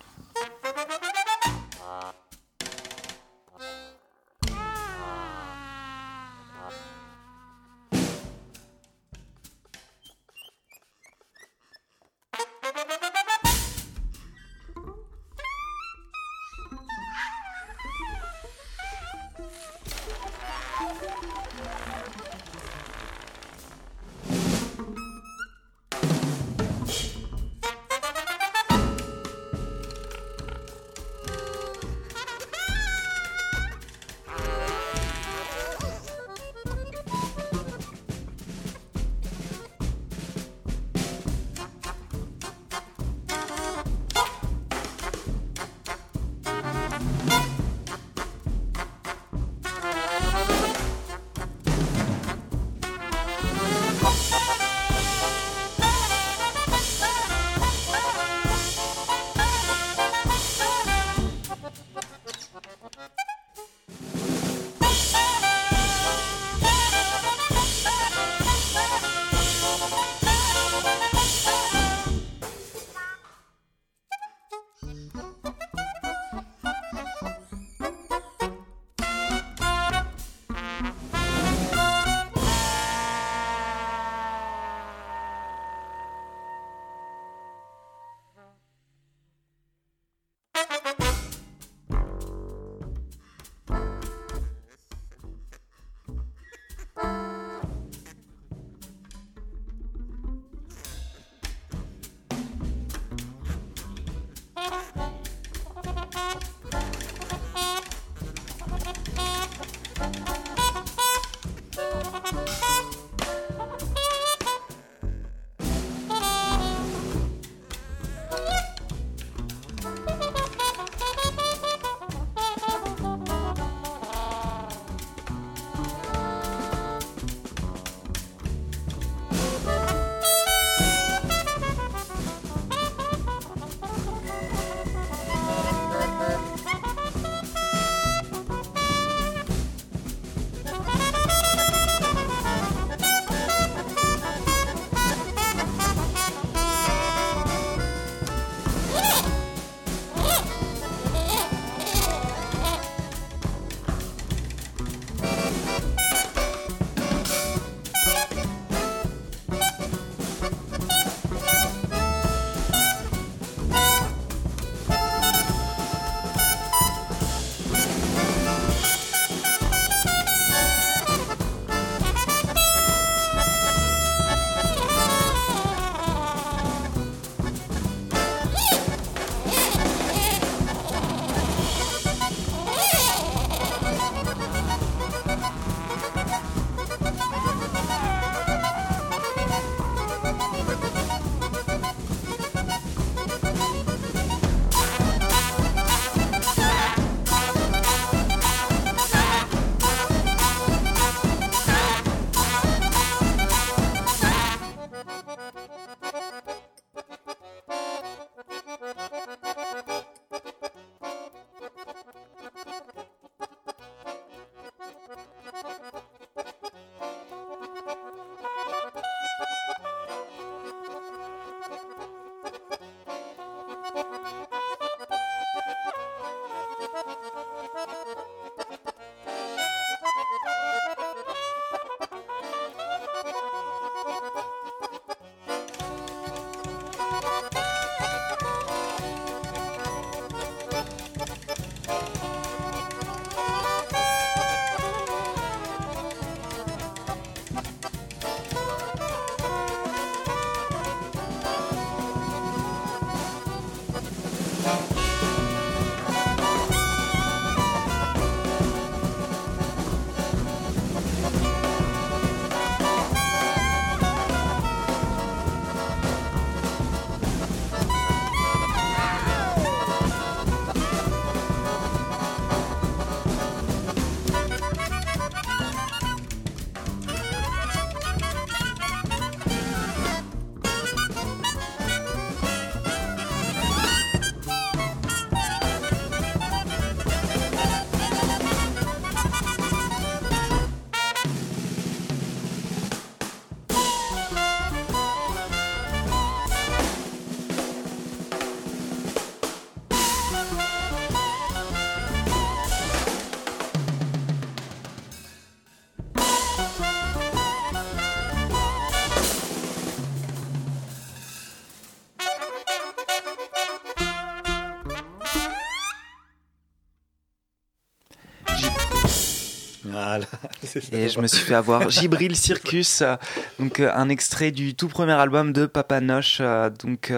Et je me suis fait avoir Gibril Circus, euh, donc euh, un extrait du tout premier album de Papa Noche, euh, donc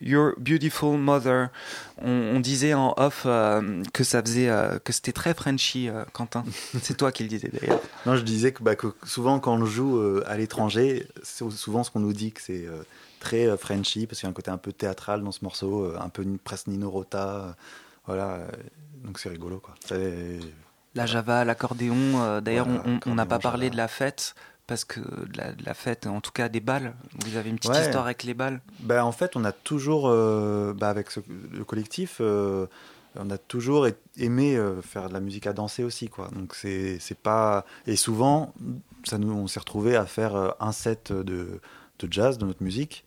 Your Beautiful Mother. On, on disait en off que ça faisait, que c'était très Frenchy, Quentin. C'est toi qui le disais d'ailleurs. Non, je disais que, bah, que souvent quand on joue à l'étranger, c'est souvent ce qu'on nous dit que c'est très Frenchy parce qu'il y a un côté un peu théâtral dans ce morceau, un peu presque Nino Rota. voilà, donc c'est rigolo quoi. La Java, l'accordéon. euh, D'ailleurs, Voilà, on- n'a pas parlé Java. de la fête. Parce que de la, de la fête, en tout cas des balles, vous avez une petite Ouais. histoire avec les balles? Ben, en fait, on a toujours, euh, bah, avec ce- le collectif, euh, on a toujours aimé euh, faire de la musique à danser aussi, quoi. Donc c'est pas et souvent, ça nous, on s'est retrouvé à faire un set de, de jazz de notre musique,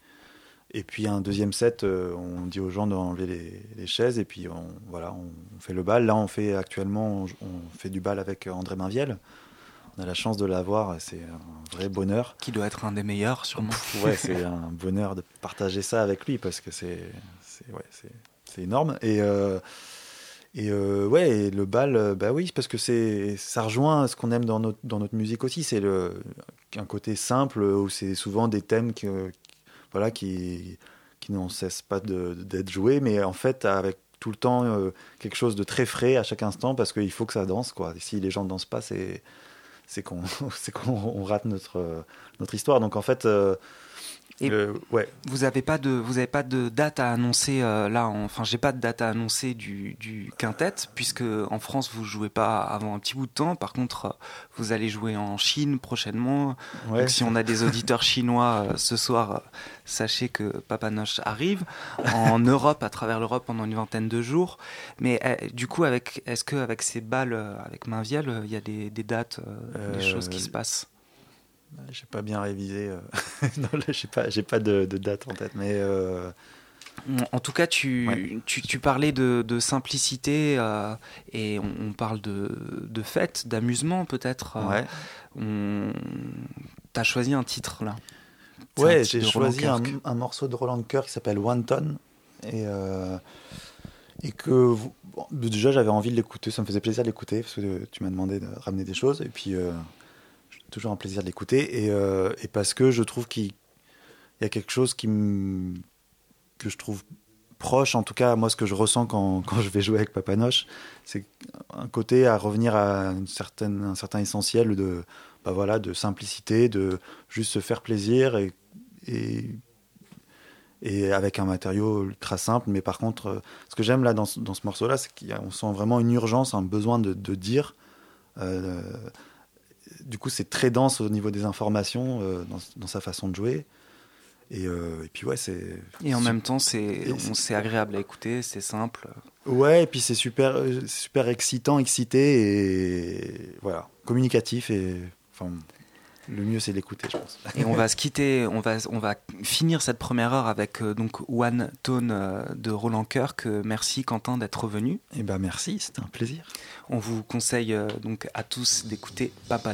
et puis un deuxième set, euh, on dit aux gens d'enlever les, les chaises, et puis on, voilà, on, fait le bal. Là, on fait actuellement, on, on fait du bal avec André Mainviel. On a la chance de l'avoir, c'est un vrai bonheur. Qui doit être un des meilleurs, sûrement. Ouais, c'est un bonheur de partager ça avec lui parce que c'est ouais, énorme et euh, et euh, ouais et le bal bah oui parce que c'est ça rejoint ce qu'on aime dans notre dans notre musique aussi c'est un côté simple où c'est souvent des thèmes que voilà qui qui n'en cessent pas d'être joués mais en fait avec tout le temps euh, quelque chose de très frais à chaque instant parce qu'il faut que ça danse quoi. Si les gens ne dansent pas c'est qu'on rate notre notre histoire. Donc en fait euh, Et- le- ouais Vous n'avez pas de, vous avez pas de date à annoncer euh, là. en- Enfin, j'ai pas de date à annoncer du, du quintet puisque en France vous jouez pas avant un petit bout de temps. Par contre, euh, vous allez jouer en Chine prochainement. ouais Donc, si on a des auditeurs chinois euh, ce soir, euh, sachez que Papa Noche arrive en Europe, à travers l'Europe pendant une vingtaine de jours. Mais euh, du coup, avec, est-ce que avec ces balles, euh, avec Mainviel, euh, il y a des, des dates, euh, des Euh, choses qui se passent? J'ai pas bien révisé euh. non là j'ai pas j'ai pas de, de date en tête mais euh, En tout cas, tu, Ouais. tu, tu parlais de, de simplicité euh, et on, on parle de, de fête, d'amusement peut-être. euh, ouais on... T'as choisi un titre là. C'est Ouais, j'ai choisi un, un morceau de Roland Kirk qui s'appelle One Ton. Et, euh, et que vous- bon, déjà j'avais envie de l'écouter, ça me faisait plaisir de l'écouter parce que euh, tu m'as demandé de ramener des choses. Et puis euh, toujours un plaisir de l'écouter. Et, euh, parce que je trouve qu'il il y a quelque chose qui me- que je trouve proche, en tout cas moi ce que je ressens quand, quand je vais jouer avec Papa Noche, c'est un côté à revenir à une certaine, un certain essentiel de, bah voilà, de simplicité, de juste se faire plaisir et, et, et avec un matériau ultra simple. Mais par contre, euh, ce que j'aime là dans, dans ce morceau-là, c'est qu'on sent vraiment une urgence, un besoin de, de dire. Euh, du coup, c'est très dense au niveau des informations euh, dans, dans sa façon de jouer. Et, euh, et puis ouais, c'est. Et en même temps, c'est agréable à écouter, c'est simple. Ouais, et puis c'est super, euh, super excitant, excité et voilà, communicatif et enfin, le mieux c'est d'écouter, je pense. Et on va se quitter, on va, on va finir cette première heure avec euh, donc One Tone euh, de Roland Kirk. Merci Quentin d'être venu. Et ben merci, c'était un plaisir. On vous conseille euh, donc à tous d'écouter Papa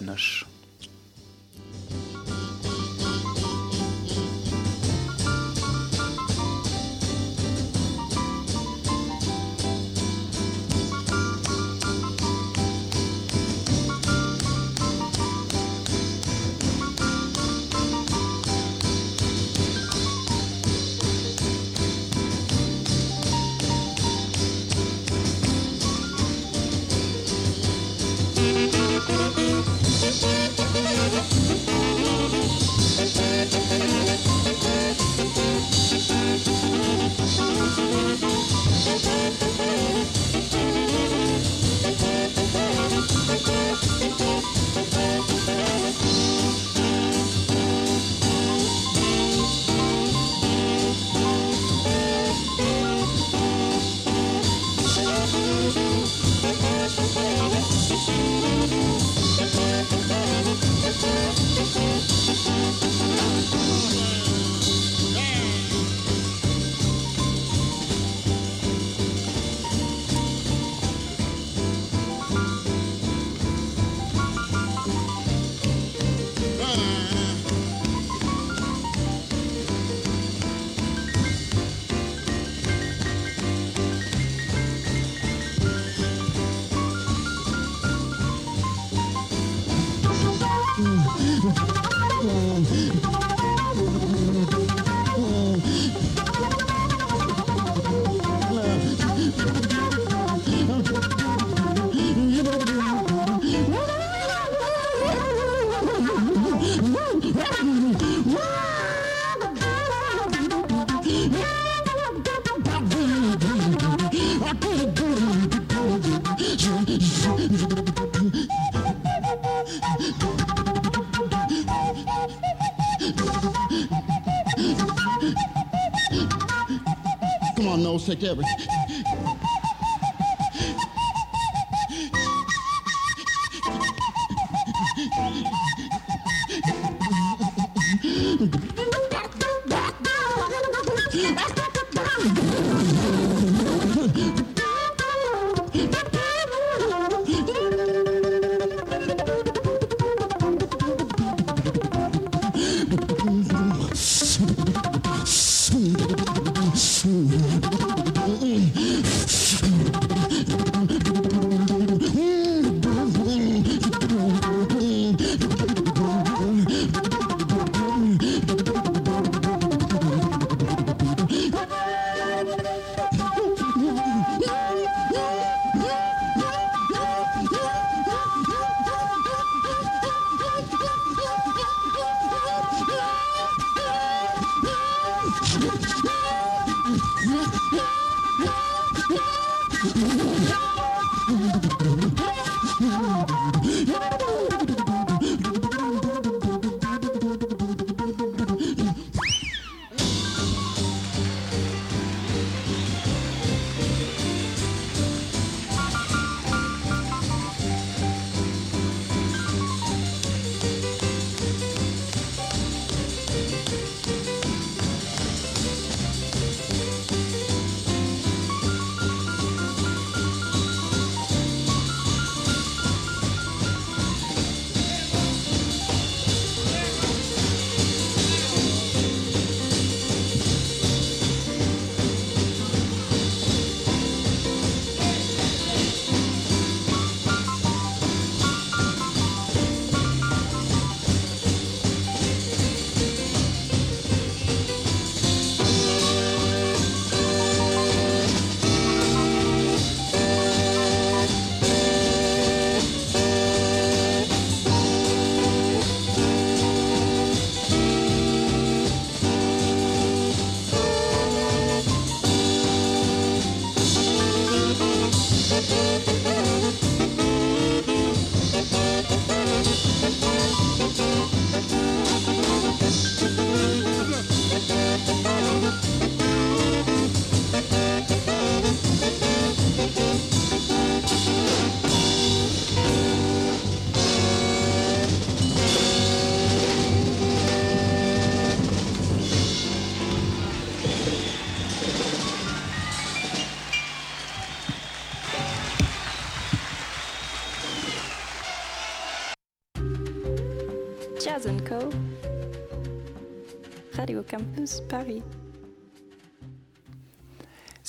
Derek Radio Campus Paris.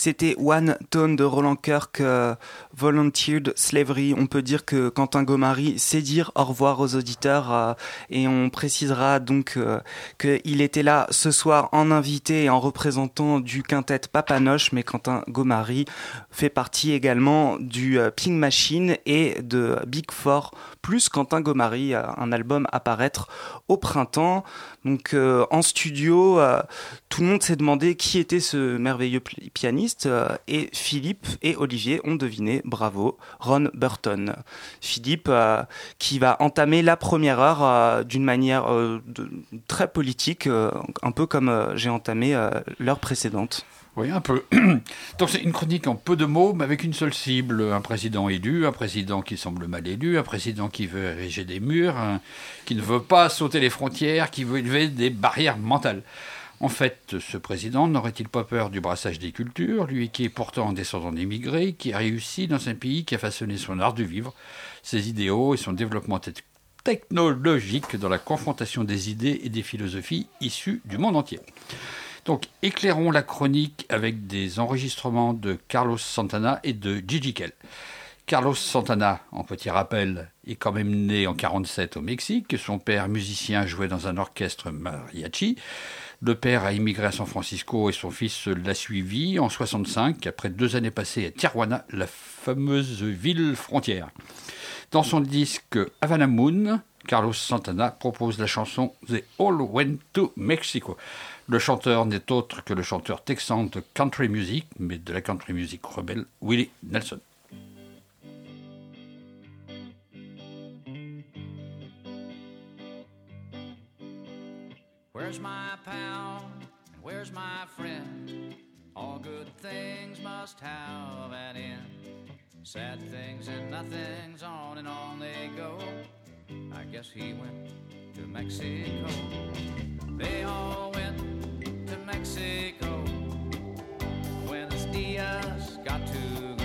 C'était One Tone de Roland Kirk, euh, Volunteered Slavery. On peut dire que Quentin Gomari sait dire au revoir aux auditeurs euh, et on précisera donc euh, qu'il était là ce soir en invité et en représentant du quintet Papanoche, mais Quentin Gomari fait partie également du Ping Machine et de Big Four plus Quentin Gomari, un album à paraître au printemps. Donc en studio, tout le monde s'est demandé qui était ce merveilleux pi- pianiste euh, et Philippe et Olivier ont deviné, bravo, Ron Burton. Philippe euh, qui va entamer la première heure euh, d'une manière très politique, un peu comme j'ai entamé l'heure précédente. Oui, un peu. Donc c'est une chronique en peu de mots, mais avec une seule cible. Un président élu, un président qui semble mal élu, un président qui veut ériger des murs, qui ne veut pas sauter les frontières, qui veut élever des barrières mentales. En fait, ce président n'aurait-il pas peur du brassage des cultures, lui qui est pourtant un descendant d'immigrés, qui a réussi dans un pays qui a façonné son art de vivre, ses idéaux et son développement te- technologique dans la confrontation des idées et des philosophies issues du monde entier. Donc, éclairons la chronique avec des enregistrements de Carlos Santana et de Gigi Kell. Carlos Santana, en petit rappel, est quand même né en 47 au Mexique. Son père, musicien, jouait dans un orchestre mariachi. Le père a immigré à San Francisco et son fils l'a suivi en 65, après deux années passées à Tijuana, la fameuse ville frontière. Dans son disque Havana Moon, Carlos Santana propose la chanson They All Went to Mexico. Le chanteur n'est autre que le chanteur texan de country music, mais de la country music rebelle, Willie Nelson. Where's my pal? And where's my friend? All good things must have an end. Sad things and nothings, on and on they go. I guess he went to Mexico. They all went to Mexico. Buenos Dias got to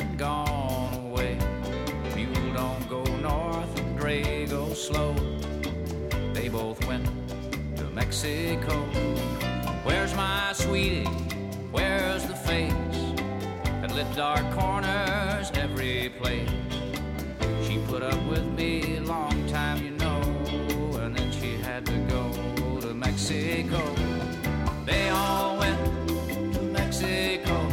and gone away. Mule don't go north and dray go slow. They both went to Mexico. Where's my sweetie? Where's the face that lit dark corners every place? She put up with me a long time, you know, and then she had to go to Mexico. They all went to Mexico.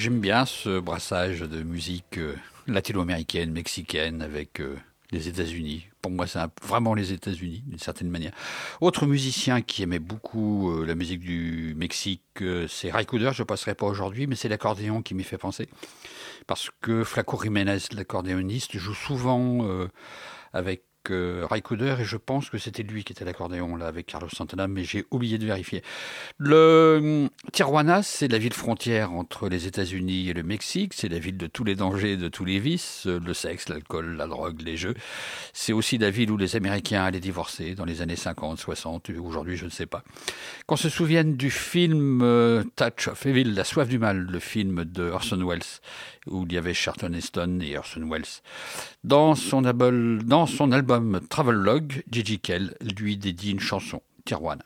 J'aime bien ce brassage de musique euh, latino-américaine, mexicaine avec euh, les États-Unis. Pour moi, c'est vraiment les États-Unis, d'une certaine manière. Autre musicien qui aimait beaucoup euh, la musique du Mexique, c'est Ray Cooder. Je ne passerai pas aujourd'hui, mais c'est l'accordéon qui m'y fait penser. Parce que Flaco Jiménez, l'accordéoniste, joue souvent avec euh, Ray Cooder et je pense que c'était lui qui était à l'accordéon là avec Carlos Santana, mais j'ai oublié de vérifier. Le Tijuana, c'est la ville frontière entre les États-Unis et le Mexique. C'est la ville de tous les dangers, de tous les vices, le sexe, l'alcool, la drogue, les jeux. C'est aussi la ville où les Américains allaient divorcer dans les années 50, 60. Aujourd'hui, je ne sais pas. Qu'on se souvienne du film euh, Touch of Evil, La soif du mal, le film de Orson Welles, où il y avait Charlton Heston et Orson Welles. Dans son, dans son album Travelogue, Gigi Kell lui dédie une chanson, Tijuana.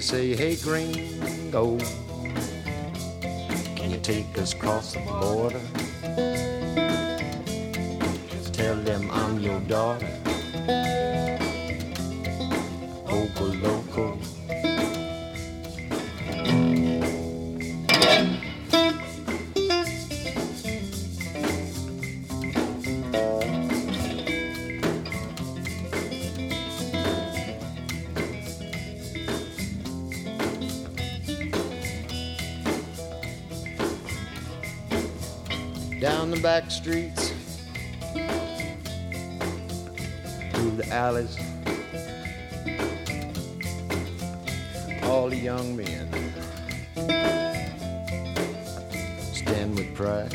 Say, hey gringo, can you take us across the border? Streets, through the alleys. All the young men stand with pride.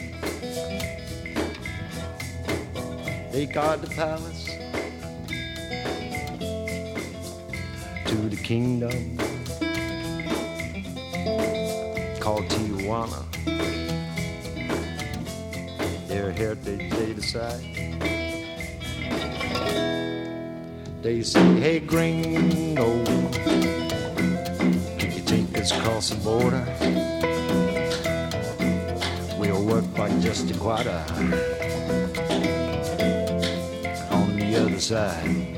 They guard the palace to the kingdom They say, hey gringo, can you take us across the border? We'll work by just a quarter on the other side.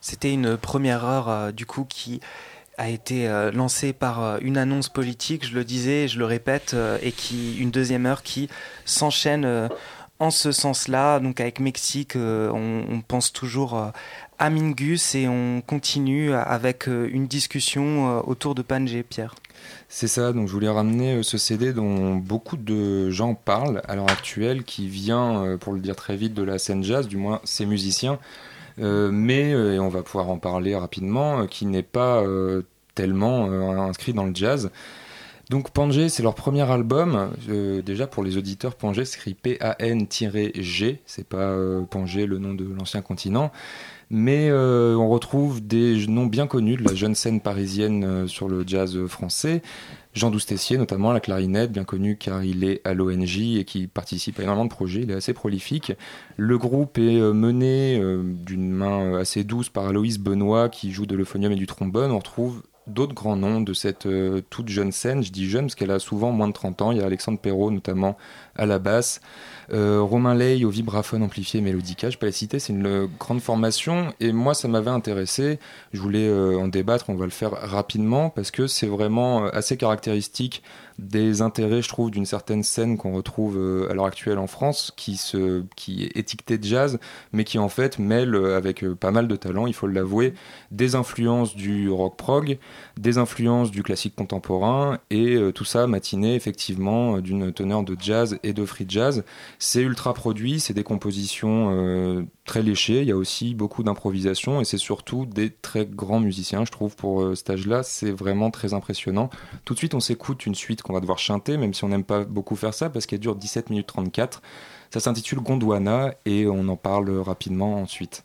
C'était une première heure euh, du coup qui a été euh, lancée par euh, une annonce politique, je le disais, je le répète, et qui une deuxième heure qui s'enchaîne en ce sens-là. Donc avec Mexique, on, pense toujours à Mingus et on continue avec une discussion autour de Pangé, Pierre. C'est ça, donc je voulais ramener ce CD dont beaucoup de gens parlent à l'heure actuelle, qui vient, pour le dire très vite, de la scène jazz, du moins ces musiciens, mais, et on va pouvoir en parler rapidement, qui n'est pas tellement inscrit dans le jazz. Donc Pangé, c'est leur premier album. Euh, déjà pour les auditeurs, Pangé s'écrit P-A-N-G. C'est pas euh, le nom de l'ancien continent. Mais euh, on retrouve des noms bien connus de la jeune scène parisienne sur le jazz français. Jean Doustessier, notamment à la clarinette, bien connu car il est à l'ONJ et qui participe à énormément de projets. Il est assez prolifique. Le groupe est mené d'une main assez douce par Aloïs Benoît qui joue de l'euphonium et du trombone. On retrouve d'autres grands noms de cette euh, toute jeune scène. Je dis jeune parce qu'elle a souvent moins de 30 ans. Il y a Alexandre Perrault notamment à la basse, euh, Romain Ley au vibraphone amplifié mélodica. Je peux la citer, c'est une euh, grande formation et moi ça m'avait intéressé. Je voulais en débattre, on va le faire rapidement parce que c'est vraiment assez caractéristique des intérêts, je trouve, d'une certaine scène qu'on retrouve euh, à l'heure actuelle en France, qui, se, qui est étiquetée de jazz, mais qui en fait mêle euh, avec euh, pas mal de talent, il faut l'avouer, des influences du rock prog, des influences du classique contemporain, et tout ça matiné effectivement d'une teneur de jazz et de free jazz. C'est ultra produit, c'est des compositions très léchées, il y a aussi beaucoup d'improvisation, et c'est surtout des très grands musiciens, je trouve, pour cet âge-là, c'est vraiment très impressionnant. Tout de suite, on s'écoute une suite qu'on va devoir chanter, même si on n'aime pas beaucoup faire ça, parce qu'elle dure 17 minutes 34. Ça s'intitule Gondwana et on en parle rapidement ensuite.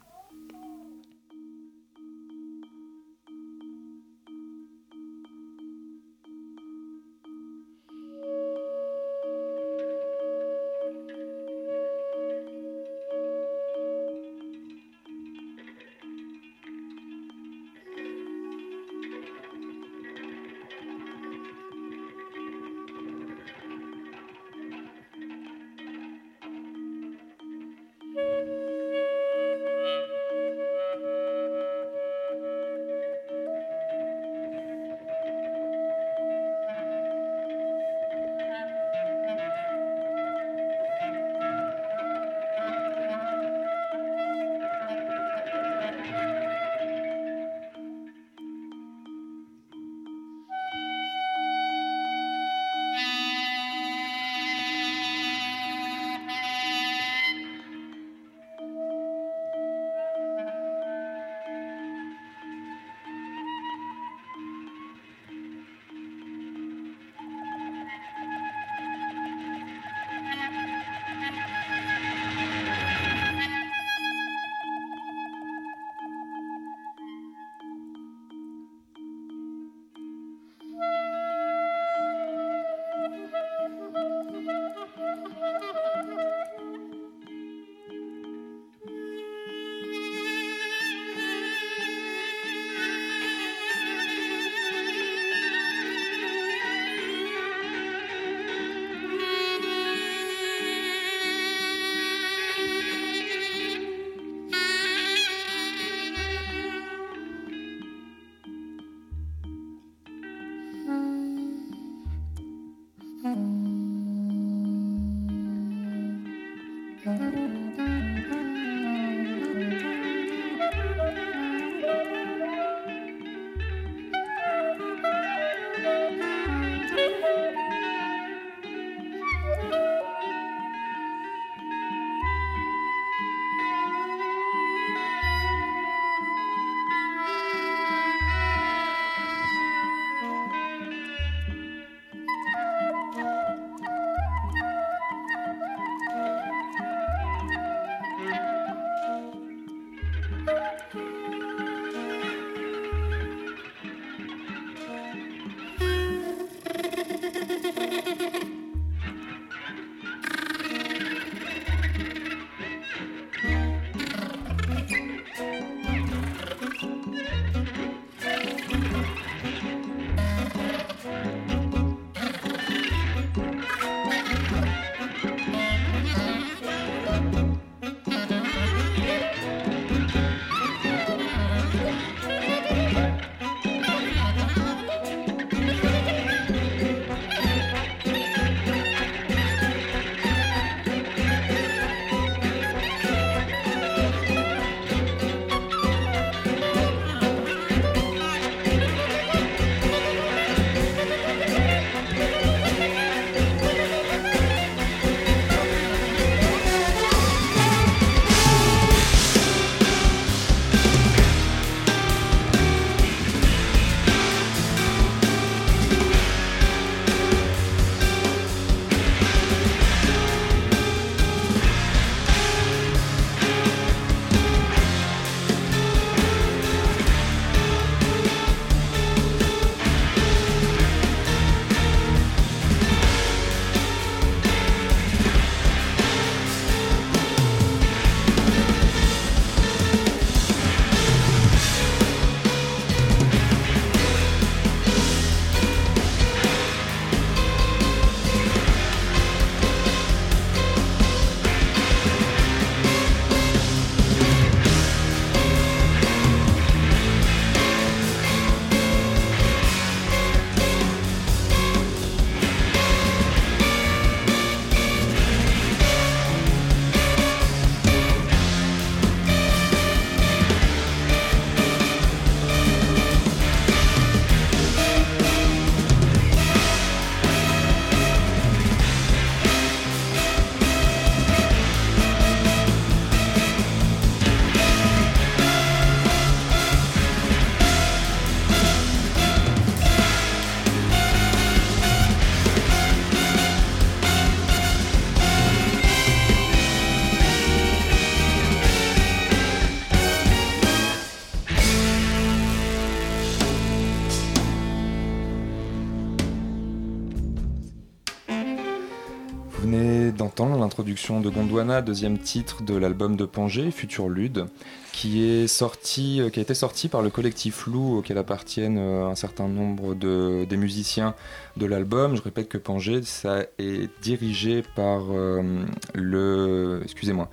Vous venez d'entendre l'introduction de Gondwana, deuxième titre de l'album de Pangé, Futur Lude, qui est sorti, euh, qui a été sorti par le collectif Lou auquel appartiennent euh, un certain nombre de, des musiciens de l'album. Je répète que Pangé, ça est dirigé par euh, le, excusez-moi,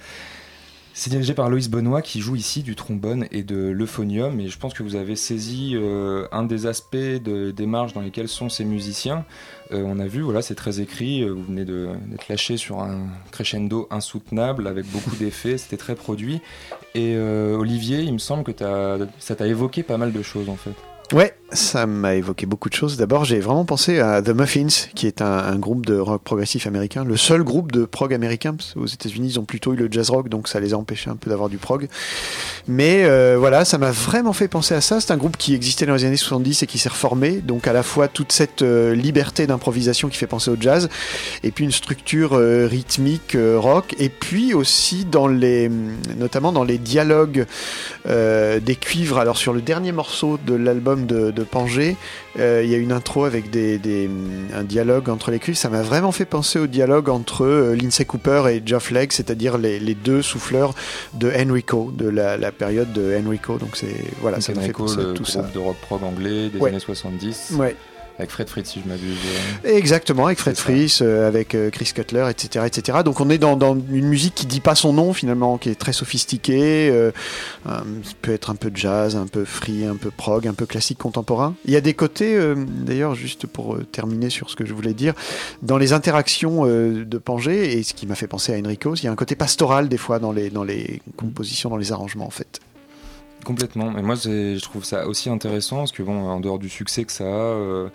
c'est dirigé par Loïs Benoît qui joue ici du trombone et de l'euphonium et je pense que vous avez saisi euh, un des aspects de démarche dans lesquels sont ces musiciens. Euh, on a vu, voilà, c'est très écrit, euh, vous venez d'être lâché sur un crescendo insoutenable avec beaucoup d'effets, c'était très produit. Et Olivier, il me semble que t'as- ça t'a évoqué pas mal de choses en fait. Ouais, ça m'a évoqué beaucoup de choses. D'abord, j'ai vraiment pensé à The Muffins, qui est un, groupe de rock progressif américain, le seul groupe de prog américain. Parce qu'aux États-Unis, ils ont plutôt eu le jazz rock, donc ça les a empêchés un peu d'avoir du prog. Mais euh, voilà, ça m'a vraiment fait penser à ça. C'est un groupe qui existait dans les années 70 et qui s'est reformé. Donc à la fois toute cette euh, liberté d'improvisation qui fait penser au jazz, et puis une structure euh, rythmique rock, et puis aussi dans les, notamment dans les dialogues des cuivres. Alors sur le dernier morceau de l'album de, de Pangé, euh, il y a une intro avec des, des- un dialogue entre les cuivres. Ça m'a vraiment fait penser au dialogue entre euh, Lindsay Cooper et Geoff Legg, c'est-à-dire les, les deux souffleurs de Enrico, de la, la période de Enrico. Donc c'est voilà, ça m'a fait penser à le tout groupe ça. de rock prog anglais des Ouais. années 70. Ouais. Avec Fred Fritz, si je m'abuse. Exactement, avec Fred. Fries, euh, avec euh, Chris Cutler, etc., etc. Donc on est dans, dans une musique qui dit pas son nom finalement, qui est très sophistiquée, euh, euh, ça peut être un peu jazz, un peu free, un peu prog, un peu classique contemporain. Il y a des côtés, d'ailleurs, juste pour terminer sur ce que je voulais dire, dans les interactions de Pangé, et ce qui m'a fait penser à Enrico, il y a un côté pastoral des fois dans les, dans les compositions, dans les arrangements en fait. Complètement. Et moi, je trouve ça aussi intéressant parce que, bon, en dehors du succès que ça a, euh,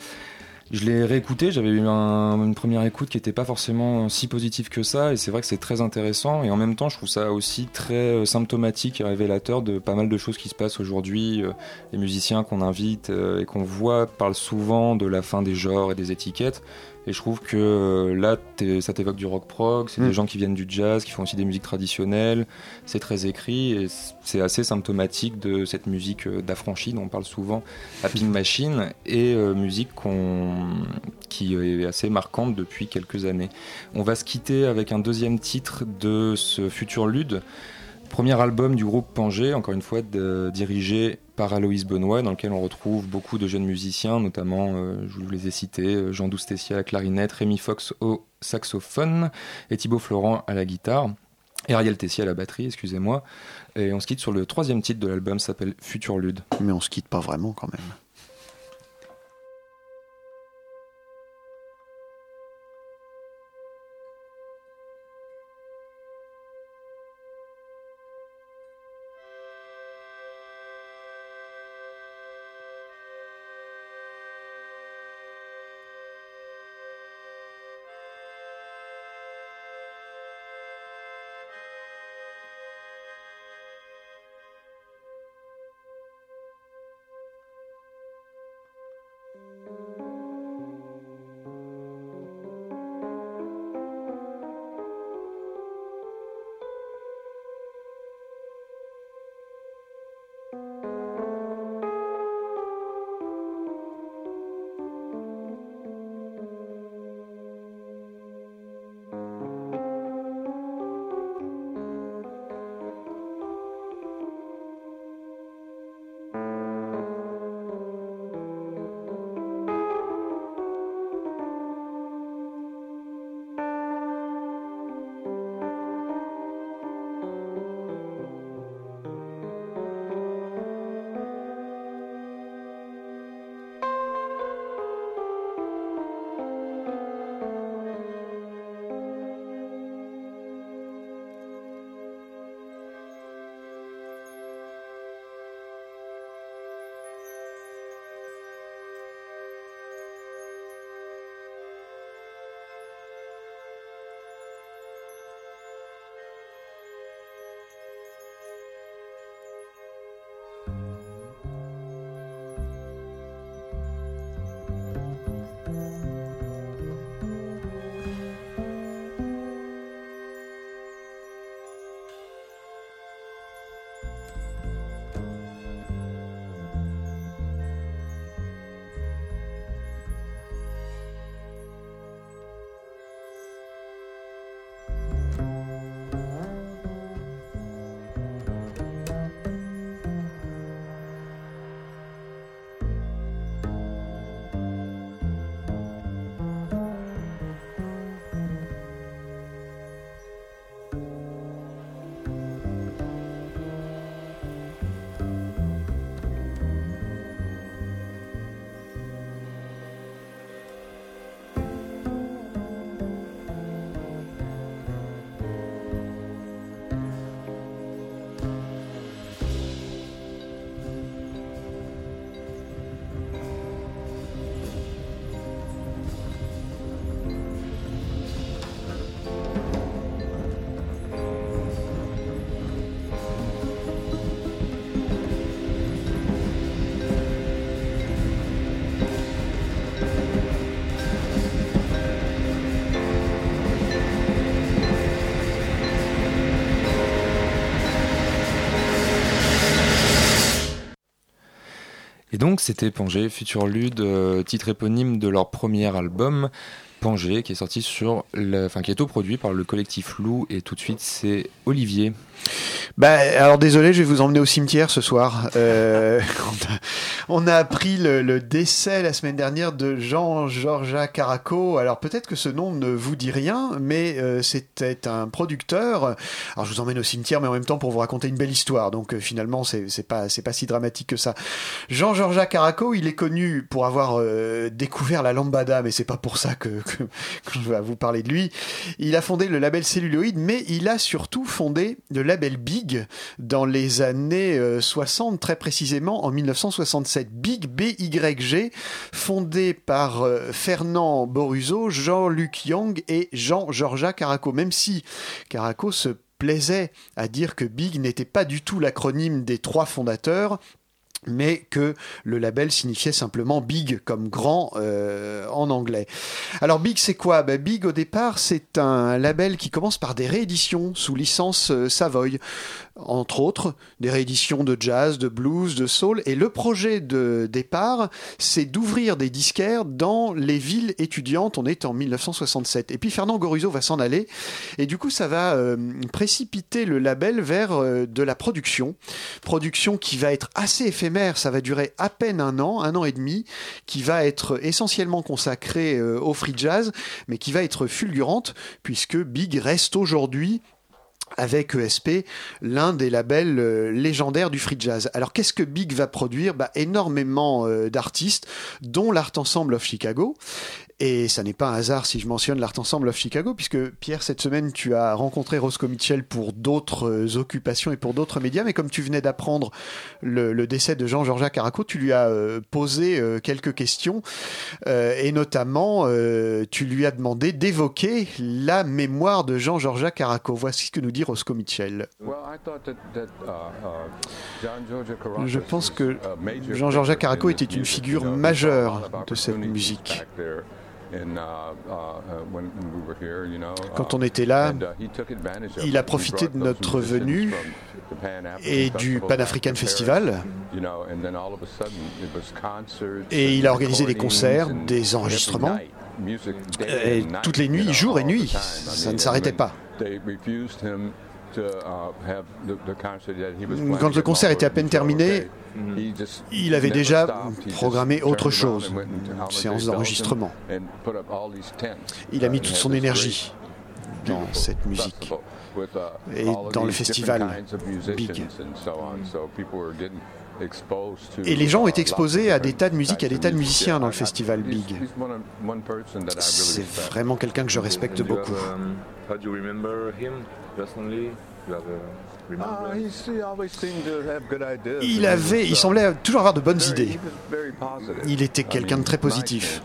je l'ai réécouté. J'avais eu un- une première écoute qui n'était pas forcément si positive que ça. Et c'est vrai que c'est très intéressant. Et en même temps, je trouve ça aussi très euh, symptomatique et révélateur de pas mal de choses qui se passent aujourd'hui. Euh, Les musiciens qu'on invite et qu'on voit parlent souvent de la fin des genres et des étiquettes. Et je trouve que euh, là, ça t'évoque du rock prog, c'est Mm. des gens qui viennent du jazz, qui font aussi des musiques traditionnelles, c'est très écrit et c'est assez symptomatique de cette musique euh, d'affranchi dont on parle souvent à Pink Machine et euh, musique qui est assez marquante depuis quelques années. On va se quitter avec un deuxième titre de ce futur lude. Premier album du groupe Pangé, encore une fois dirigé par Aloïs Benoît, dans lequel on retrouve beaucoup de jeunes musiciens, notamment, euh, je vous les ai cités, euh, Jean Doustessia à la clarinette, Rémi Fox au saxophone et Thibaut Florent à la guitare. Et Ariel Tessier à la batterie, excusez-moi. Et on se quitte sur le troisième titre de l'album, s'appelle Futur Lude. Mais on se quitte pas vraiment quand même. Donc c'était Pangé, Future Lude, euh, titre éponyme de leur premier album. Pangé, qui est sorti sur, enfin qui est autoproduit par le collectif Lou, et tout de suite c'est Olivier. Bah, alors désolé, je vais vous emmener au cimetière ce soir. Euh, on, a, appris le, décès la semaine dernière de Jean-Georges Caraco. Alors peut-être que ce nom ne vous dit rien, mais euh, c'était un producteur. Alors je vous emmène au cimetière, mais en même temps pour vous raconter une belle histoire. Donc euh, finalement, c'est pas pas si dramatique que ça. Jean-Georges Caraco, il est connu pour avoir euh, découvert la lambada, mais c'est pas pour ça que, que, que, je vais vous parler de lui. Il a fondé le label Celluloid, mais il a surtout fondé le label Big dans les années 60, très précisément en 1967. Big BYG, fondé par Fernand Boruzo, Jean-Luc Young et Jean-Georges Caraco. Même si Caraco se plaisait à dire que Big n'était pas du tout l'acronyme des trois fondateurs, mais que le label signifiait simplement big comme grand euh, en anglais. Alors big c'est quoi? Ben, Big au départ c'est un label qui commence par des rééditions sous licence euh, Savoy, entre autres des rééditions de jazz, de blues, de soul, et le projet de départ c'est d'ouvrir des disquaires dans les villes étudiantes, on est en 1967. Et puis Fernand Goruzo va s'en aller, et du coup ça va euh, précipiter le label vers euh, de la production, production qui va être assez éphémère. Ça va durer à peine un an, un an et demi, qui va être essentiellement consacrée euh, au free jazz, mais qui va être fulgurante, puisque Big reste aujourd'hui avec ESP, l'un des labels euh, légendaires du free jazz. Alors qu'est-ce que Big va produire? Bah, Énormément euh, d'artistes, dont l'Art Ensemble of Chicago. Et ça n'est pas un hasard si je mentionne l'Art Ensemble of Chicago, puisque Pierre, cette semaine, tu as rencontré Roscoe Mitchell pour d'autres euh, occupations et pour d'autres médias, mais comme tu venais d'apprendre le, le, décès de Jean-Georges Caraco, tu lui as euh, posé euh, quelques questions, et notamment, tu lui as demandé d'évoquer la mémoire de Jean-Georges Caraco. Voici ce que nous dit Roscoe Mitchell. Je pense que Jean-Georges Caraco était une figure majeure de cette musique. Quand on était là, il a profité de notre venue et du Pan African Festival. Et il a organisé des concerts, des enregistrements. Et toutes les nuits, jour et nuit, ça ne s'arrêtait pas. Quand le concert était à peine terminé, il avait déjà programmé autre chose, une séance d'enregistrement. Il a mis toute son énergie dans cette musique. et dans le festival Big. Et les gens ont été exposés à des tas de musique, à des tas de musiciens dans le festival Big. C'est vraiment quelqu'un que je respecte beaucoup. Il avait, il semblait toujours avoir de bonnes idées. Il était quelqu'un de très positif.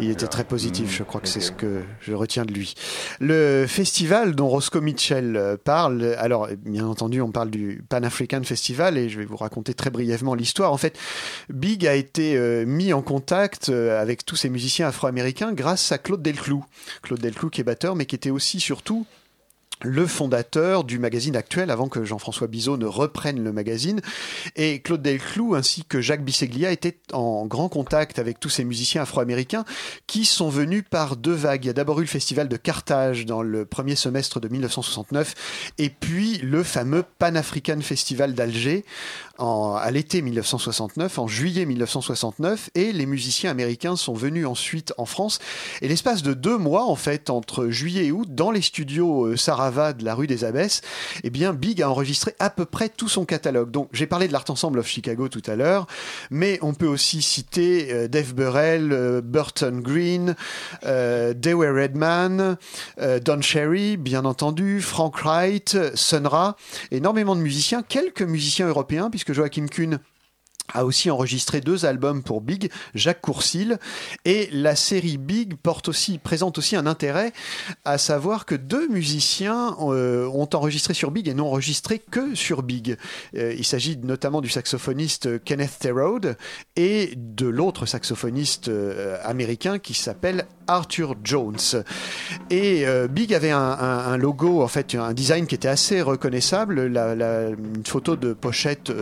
Il était très positif, je crois que c'est ce que je retiens de lui. Le festival dont Roscoe Mitchell parle, alors bien entendu on parle du Pan African Festival et je vais vous raconter très brièvement l'histoire. En fait, Big a été mis en contact avec tous ces musiciens afro-américains grâce à Claude Delclou. Claude Delclou qui est batteur mais qui était aussi surtout le fondateur du magazine actuel avant que Jean-François Bizot ne reprenne le magazine. Et Claude Delclou ainsi que Jacques Bisseglia étaient en grand contact avec tous ces musiciens afro-américains qui sont venus par deux vagues. Il y a d'abord eu le festival de Carthage dans le premier semestre de 1969 et puis le fameux Pan-African Festival d'Alger à l'été 1969, en juillet 1969, et les musiciens américains sont venus ensuite en France. Et l'espace de deux mois, en fait, entre juillet et août, dans les studios Sarava de la rue des Abbesses, eh bien, Big a enregistré à peu près tout son catalogue. Donc, j'ai parlé de l'Art Ensemble of Chicago tout à l'heure, mais on peut aussi citer euh, Dave Burrell, euh, Burton Green, euh, Dewey Redman, euh, Don Cherry, bien entendu, Frank Wright, Sun Ra, énormément de musiciens, quelques musiciens européens, puisque Joachim Kuhn a aussi enregistré deux albums pour Big, Jacques Courcil, et la série Big porte aussi, présente aussi un intérêt, à savoir que deux musiciens euh, ont enregistré sur Big et n'ont enregistré que sur Big. Euh, il s'agit notamment du saxophoniste Kenneth Therode et de l'autre saxophoniste euh, américain qui s'appelle Arthur Jones. Et Big avait un, logo, en fait, un design qui était assez reconnaissable, la, une photo de pochette,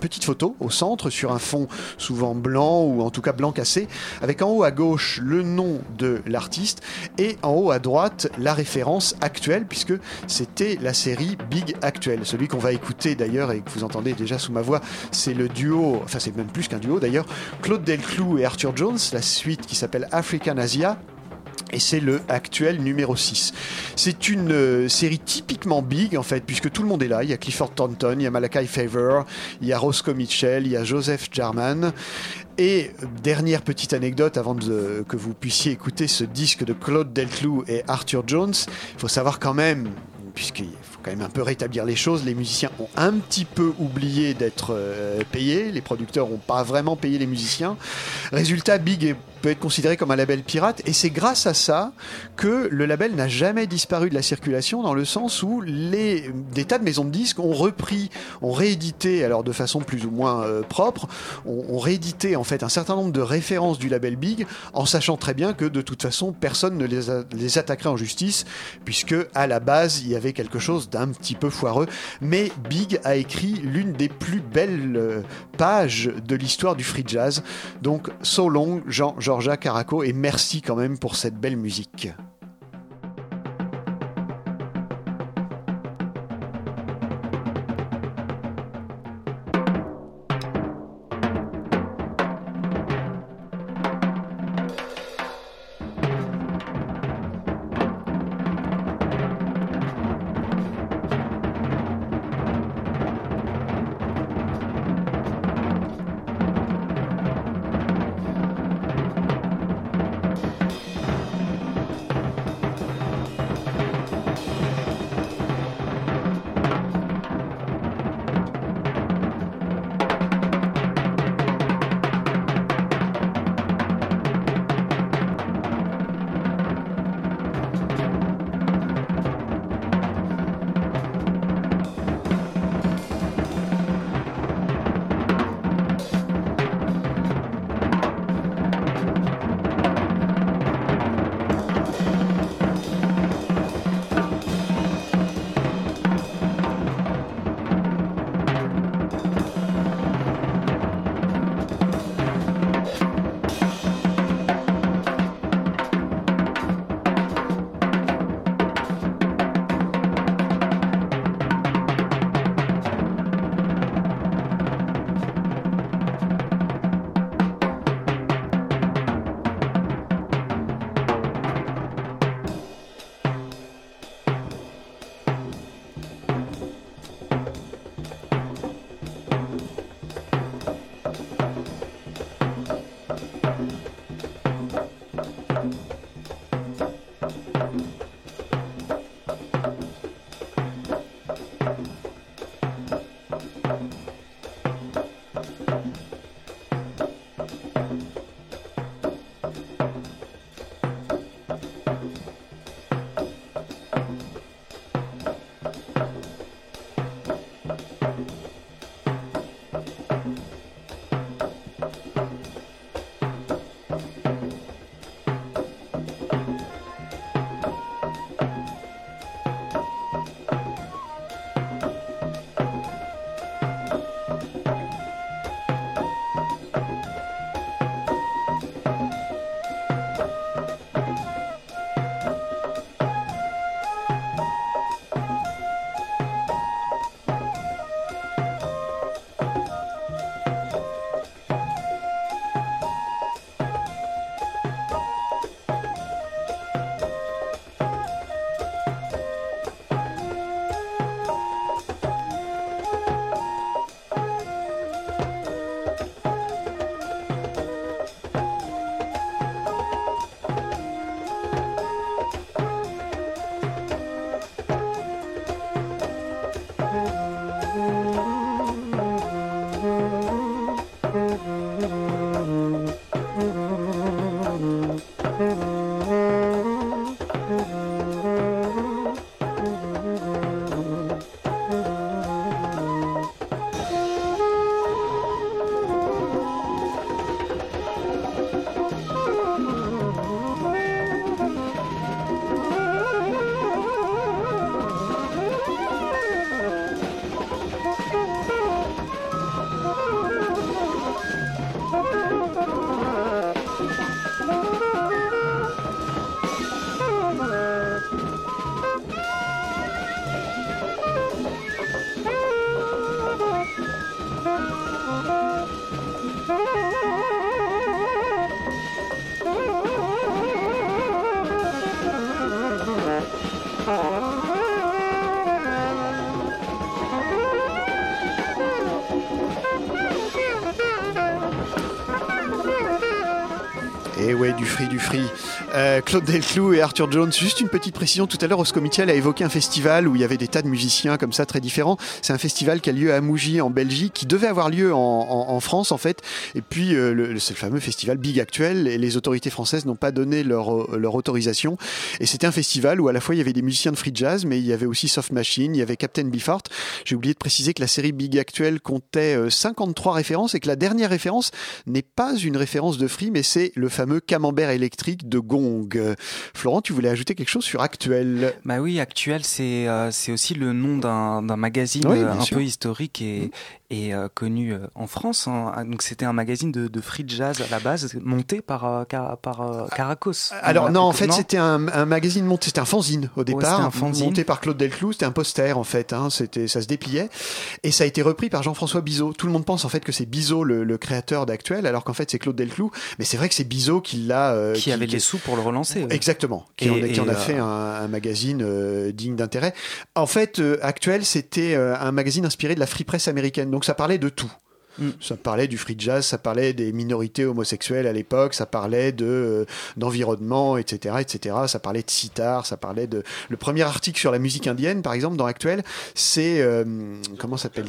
petite photo au centre sur un fond souvent blanc ou en tout cas blanc cassé, avec en haut à gauche le nom de l'artiste et en haut à droite la référence actuelle puisque c'était la série Big Actuel. Celui qu'on va écouter d'ailleurs et que vous entendez déjà sous ma voix, c'est le duo, enfin c'est même plus qu'un duo d'ailleurs, Claude Delclou et Arthur Jones, la suite qui s'appelle African Asia et c'est le actuel numéro 6. C'est une euh, série typiquement big en fait, puisque tout le monde est là. Il y a Clifford Thornton, il y a Malachi Favor, il y a Roscoe Mitchell, il y a Joseph Jarman. Et dernière petite anecdote avant que vous puissiez écouter ce disque de Claude Delclou et Arthur Jones, il faut savoir quand même, puisqu'il faut quand même un peu rétablir les choses, les musiciens ont un petit peu oublié d'être euh, payés, les producteurs n'ont pas vraiment payé les musiciens. Résultat, Big est peut être considéré comme un label pirate et c'est grâce à ça que le label n'a jamais disparu de la circulation dans le sens où les, des tas de maisons de disques ont repris, ont réédité, alors de façon plus ou moins euh, propre, ont, réédité en fait un certain nombre de références du label Big en sachant très bien que de toute façon personne ne les, attaquerait en justice puisque à la base il y avait quelque chose d'un petit peu foireux. Mais Big a écrit l'une des plus belles euh, pages de l'histoire du free jazz. Donc so long Jean Caraco et merci quand même pour cette belle musique. Euh, Claude Delclou et Arthur Jones. Juste une petite précision. Tout à l'heure, Osco Mitchell a évoqué un festival où il y avait des tas de musiciens comme ça très différents. C'est un festival qui a lieu à Mougy en Belgique, qui devait avoir lieu en, en- en France en fait. Et puis euh, c'est le fameux festival Big Actuel. Et les autorités françaises n'ont pas donné leur, euh, leur autorisation. Et c'était un festival où à la fois il y avait des musiciens de free jazz, mais il y avait aussi Soft Machine, il y avait Captain Beefheart. J'ai oublié de préciser que la série Big Actuel comptait euh, 53 références et que la dernière référence n'est pas une référence de free, mais c'est le fameux camembert électrique de Gong. Euh, Florent, tu voulais ajouter quelque chose sur Actuel? Bah oui, Actuel, c'est euh, aussi le nom d'un magazine Oui, euh, un sûr. peu historique et, et euh, connu euh, en France. Ah, Donc c'était un magazine de, de free jazz à la base, monté par, euh, par euh, Caracos. Alors Euh, non, en fait, c'était un, un magazine monté, c'était un fanzine au départ, c'était un fanzine. monté par Claude Delclou. C'était un poster en fait, hein, c'était, ça se dépliait, et ça a été repris par Jean-François Bizot. Tout le monde pense en fait que c'est Bizot le, le créateur d'Actuel, alors qu'en fait c'est Claude Delclou. Mais c'est vrai que c'est Bizot qui l'a, euh, qui avait les sous pour le relancer. ouais. Exactement, qui Et- en qui en a euh, fait un, un magazine euh, digne d'intérêt. En fait, Actuel, c'était un magazine inspiré de la free press américaine, donc ça parlait de tout. Mm. Ça parlait du free jazz, ça parlait des minorités homosexuelles à l'époque, ça parlait de euh, d'environnement, etc., etc. Ça parlait de sitar, ça parlait de. Le premier article sur la musique indienne, par exemple, dans Actuel, c'est euh, comment s'appelle?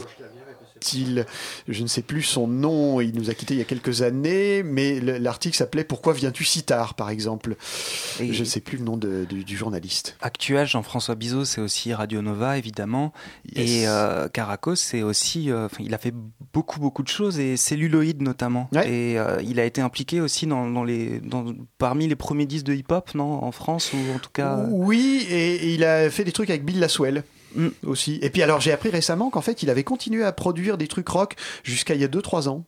Je ne sais plus son nom, il nous a quittés il y a quelques années, mais le- l'article s'appelait Pourquoi viens-tu si tard, par exemple. Et- Je ne sais plus le nom de- du, du journaliste. Actuel, Jean-François Bizot, c'est aussi Radio Nova, évidemment. Yes. Et euh, Caracos, c'est aussi. euh, il a fait beaucoup, beaucoup de choses, et celluloïd notamment. Et euh, il a été impliqué aussi dans, dans les, dans, parmi les premiers disques de hip-hop, non En France, ou en tout cas. Oui, et, et il a fait des trucs avec Bill Laswell. Aussi. Et puis alors j'ai appris récemment qu'en fait il avait continué à produire des trucs rock jusqu'à il y a 2-3 ans.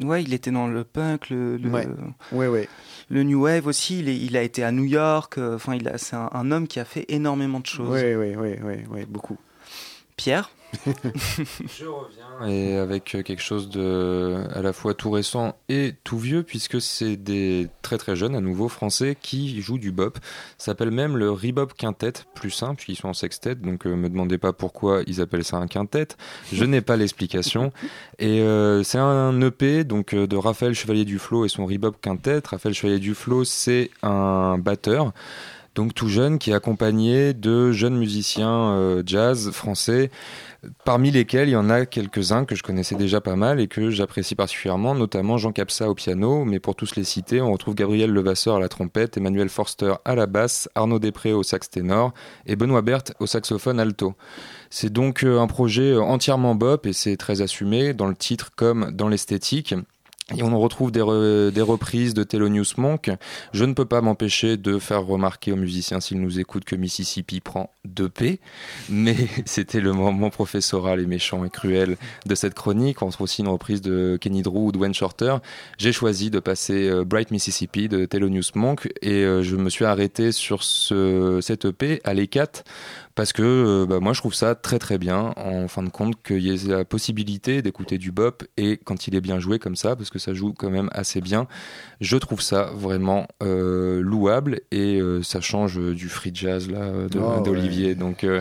Ouais, il était dans le punk, le, le, Ouais. Ouais, ouais. le new wave aussi. Il, est- il a été à New York. euh, Enfin, a- c'est un, un homme qui a fait énormément de choses. Oui, oui, oui, beaucoup. Pierre? Je reviens et avec quelque chose de à la fois tout récent et tout vieux puisque c'est des très très jeunes à nouveau français qui jouent du bop. Ça s'appelle même le Rebop Quintet, plus simple puisqu'ils sont en sextet donc euh, me demandez pas pourquoi ils appellent ça un quintet. Je n'ai pas l'explication et euh, c'est un EP donc euh, de Raphaël Chevalier Duflo et son Rebop Quintet. Raphaël Chevalier Duflo c'est un batteur donc tout jeune, qui est accompagné de jeunes musiciens euh, jazz français, parmi lesquels il y en a quelques-uns que je connaissais déjà pas mal et que j'apprécie particulièrement, notamment Jean Capsa au piano, mais pour tous les citer, on retrouve Gabriel Levasseur à la trompette, Emmanuel Forster à la basse, Arnaud Després au sax ténor et Benoît Berthe au saxophone alto. C'est donc euh, un projet euh, entièrement bop et c'est très assumé dans le titre comme dans l'esthétique. Et on retrouve des, re- des reprises de Thelonious Monk. Je ne peux pas m'empêcher de faire remarquer aux musiciens s'ils nous écoutent que Mississippi prend 2P. Mais c'était le moment professoral et méchant et cruel de cette chronique. On retrouve aussi une reprise de Kenny Drew ou de Wayne Shorter. J'ai choisi de passer euh, Bright Mississippi de Thelonious Monk et euh, je me suis arrêté sur ce, cette EP à l'E4 parce que euh, bah, moi je trouve ça très très bien en fin de compte qu'il y ait la possibilité d'écouter du bop et quand il est bien joué comme ça parce que ça joue quand même assez bien je trouve ça vraiment euh, louable et euh, ça change du free jazz là Oh, d'Olivier donc euh,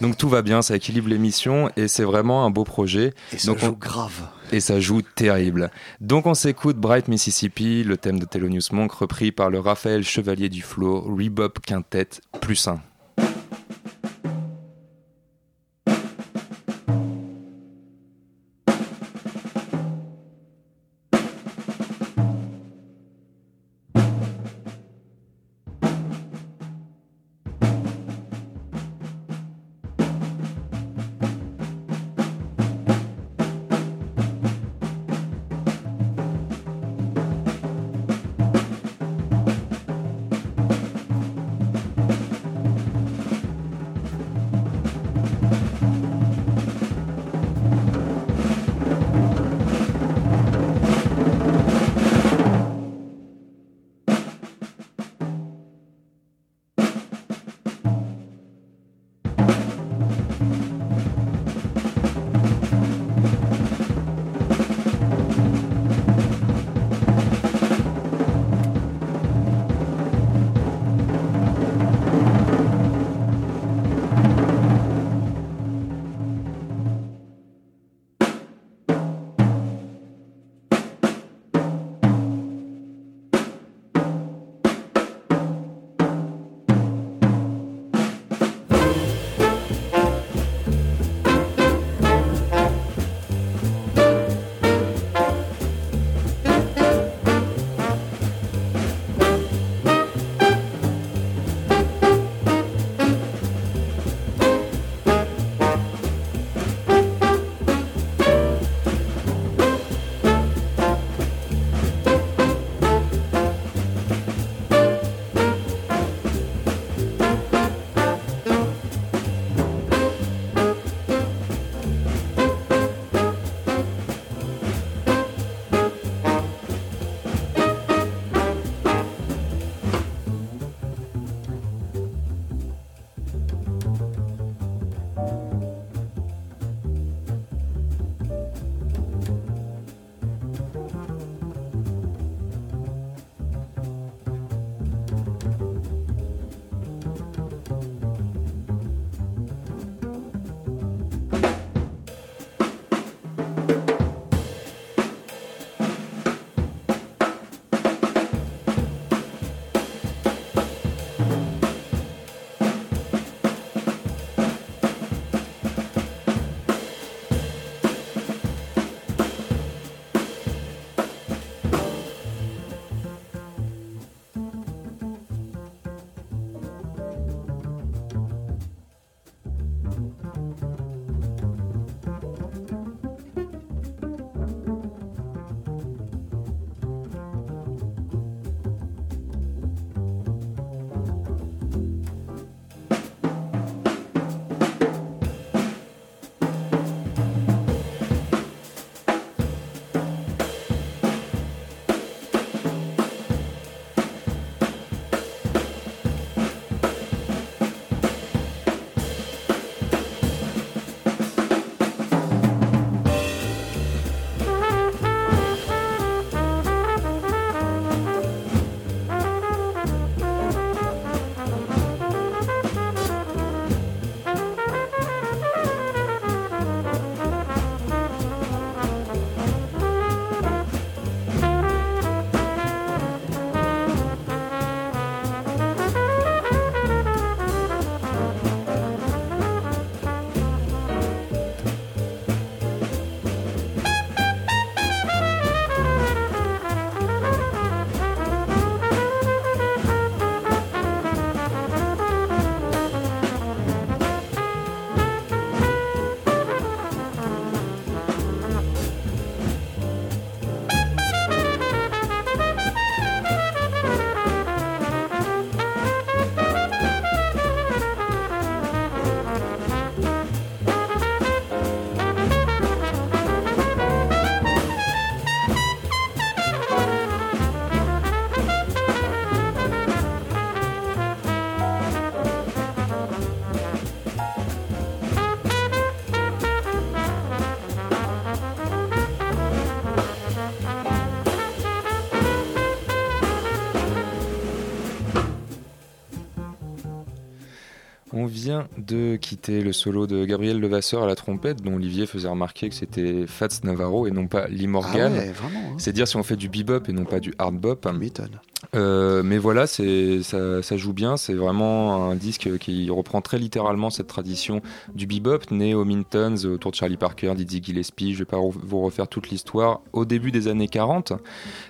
donc tout va bien ça équilibre l'émission et c'est vraiment un beau projet Et ça donc joue on- grave. et ça joue terrible. Donc on s'écoute Bright Mississippi, le thème de Thelonious Monk repris par le Raphaël Chevalier du Flow, Rebop Quintet plus 1. Vient de quitter le solo de Gabriel Levasseur à la trompette, dont Olivier faisait remarquer que c'était Fats Navarro et non pas Lee Morgan. Ah ouais, hein. C'est dire si on fait du bebop et non pas du hard bop. Euh, mais voilà, c'est ça, ça joue bien. C'est vraiment un disque qui reprend très littéralement cette tradition du bebop, né aux Mintons autour de Charlie Parker, Dizzy Gillespie. Je vais pas vous refaire toute l'histoire au début des années 40.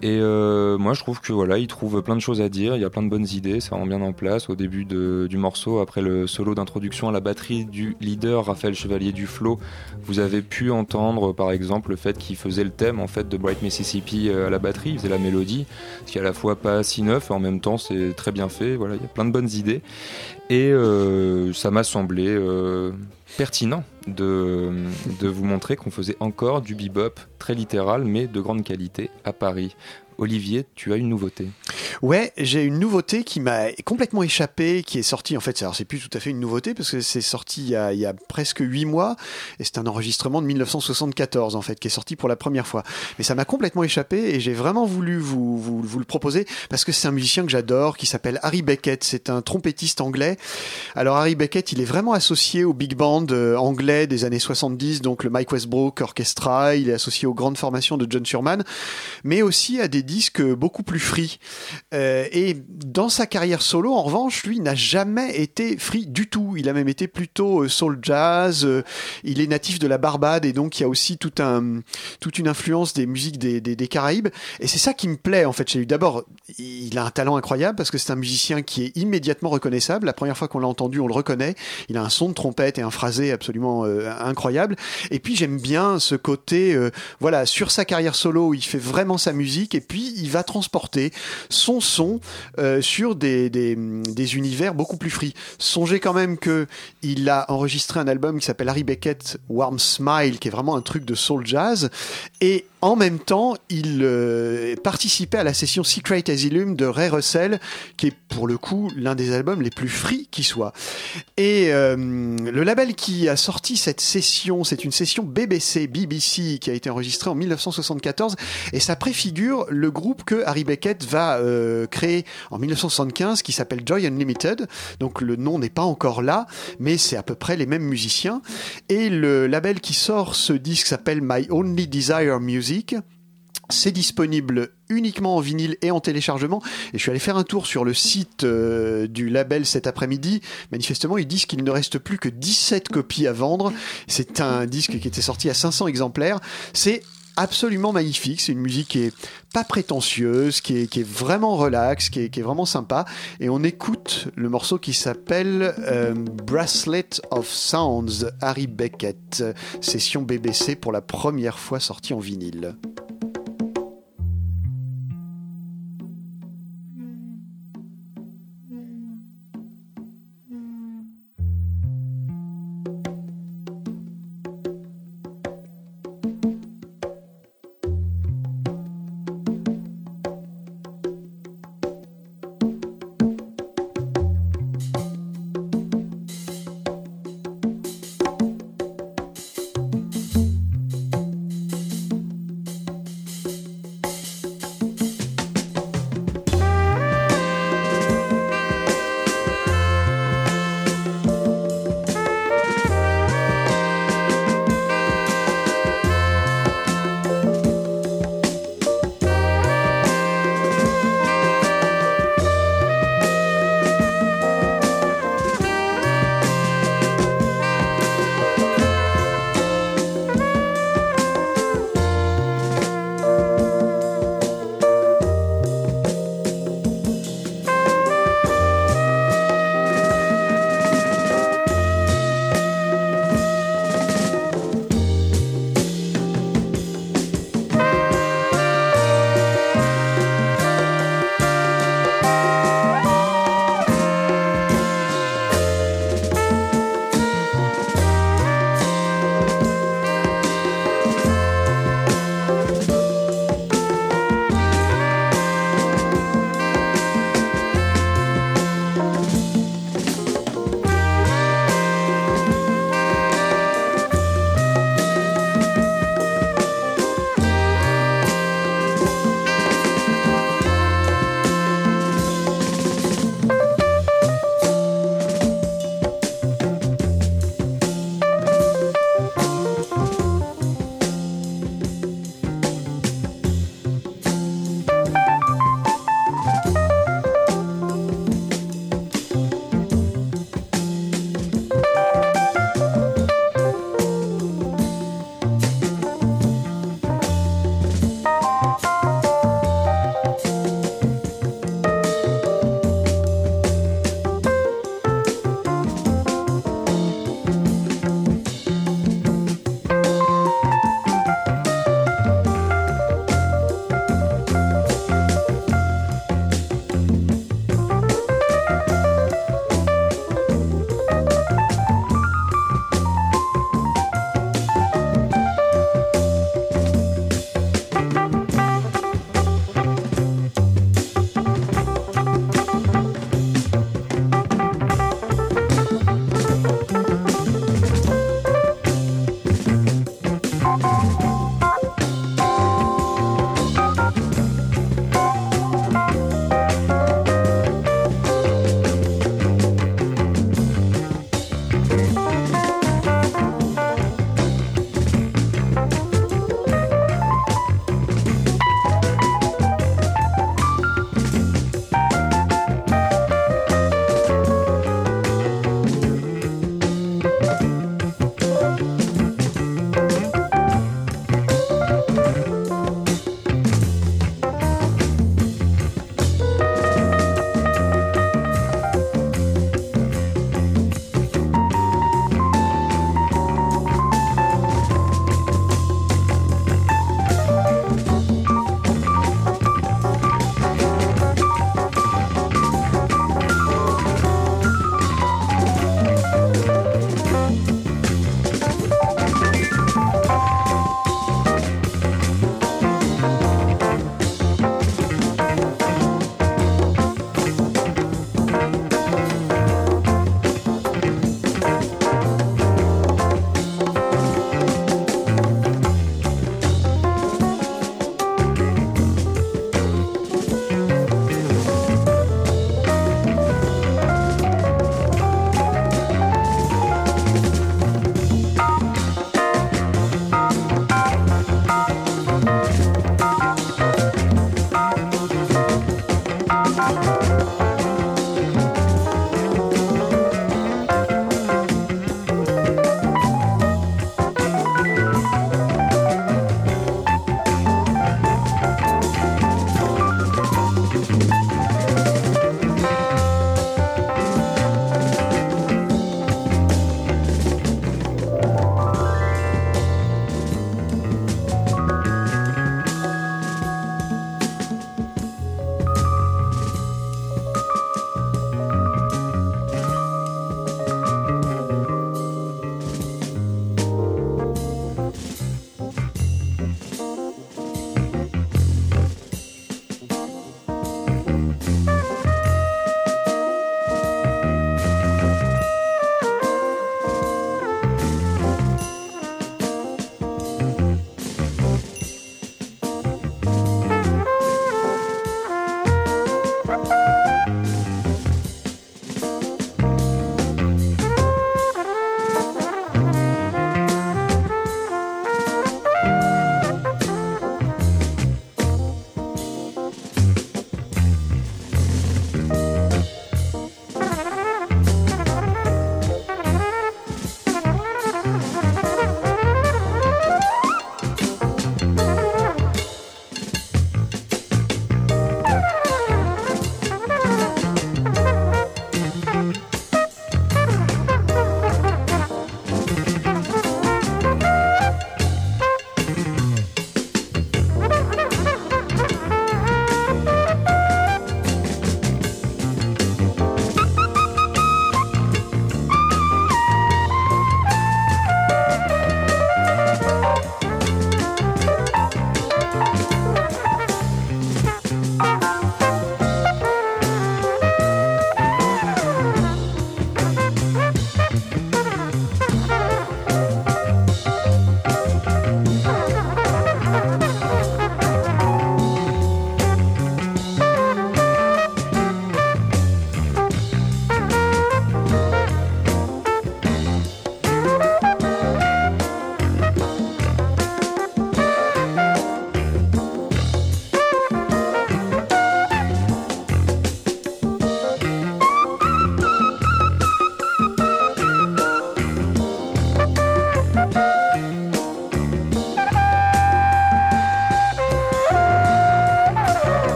Et euh, moi, je trouve que voilà, il trouve plein de choses à dire. Il y a plein de bonnes idées. Ça rend bien en place au début du morceau, après le solo d'introduction à la batterie du leader Raphaël Chevalier du Flow. Vous avez pu entendre, par exemple, le fait qu'il faisait le thème en fait de Bright Mississippi euh, à la batterie. Il faisait la mélodie, ce qui est à la fois pas si neuf et en même temps c'est très bien fait. Voilà, il y a plein de bonnes idées. Et euh, ça m'a semblé euh, pertinent de, de vous montrer qu'on faisait encore du bebop très littéral mais de grande qualité à Paris. Olivier, tu as une nouveauté. Ouais, j'ai une nouveauté qui m'a complètement échappé, qui est sortie en fait. Alors c'est plus tout à fait une nouveauté parce que c'est sorti il y, a, il y a presque huit mois et c'est un enregistrement de 1974 en fait qui est sorti pour la première fois. Mais ça m'a complètement échappé et j'ai vraiment voulu vous, vous, vous le proposer parce que c'est un musicien que j'adore qui s'appelle Harry Beckett. C'est un trompettiste anglais. Alors Harry Beckett, il est vraiment associé au big band euh, anglais des années 70, donc le Mike Westbrook Orchestra. Il est associé aux grandes formations de John Surman, mais aussi à des disques beaucoup plus free. Euh, et dans sa carrière solo, en revanche, lui n'a jamais été free du tout. Il a même été plutôt euh, soul jazz. Euh, il est natif de la Barbade et donc il y a aussi toute une influence des musiques des, Caraïbes. Et c'est ça qui me plaît en fait chez lui. D'abord, il a un talent incroyable parce que c'est un musicien qui est immédiatement reconnaissable. La première fois qu'on l'a entendu, on le reconnaît. Il a un son de trompette et un phrasé absolument incroyable. Et puis j'aime bien ce côté, voilà, sur sa carrière solo, il fait vraiment sa musique et puis il va transporter son son euh, sur des, des, univers beaucoup plus free. Songez quand même que il a enregistré un album qui s'appelle Harry Beckett Warm Smile, qui est vraiment un truc de soul jazz. Et en même temps, il euh, participait à la session Secret Asylum de Ray Russell, qui est pour le coup l'un des albums les plus free qui soit. Et euh, le label qui a sorti cette session, c'est une session BBC, BBC, qui a été enregistrée en 1974, et ça préfigure le groupe que Harry Beckett va créer en 1975, qui s'appelle Joy Unlimited. Donc le nom n'est pas encore là, mais c'est à peu près les mêmes musiciens. Et le label qui sort ce disque s'appelle My Only Desire Music. C'est disponible uniquement en vinyle et en téléchargement. Et je suis allé faire un tour sur le site euh, du label cet après-midi. Manifestement, ils disent qu'il ne reste plus que 17 copies à vendre. C'est un disque qui était sorti à 500 exemplaires. C'est absolument magnifique. C'est une musique qui est pas prétentieuse, qui est, vraiment relax, qui est, qui est, vraiment sympa. Et on écoute le morceau qui s'appelle euh, Bracelet of Sounds, Harry Beckett, session BBC pour la première fois sortie en vinyle.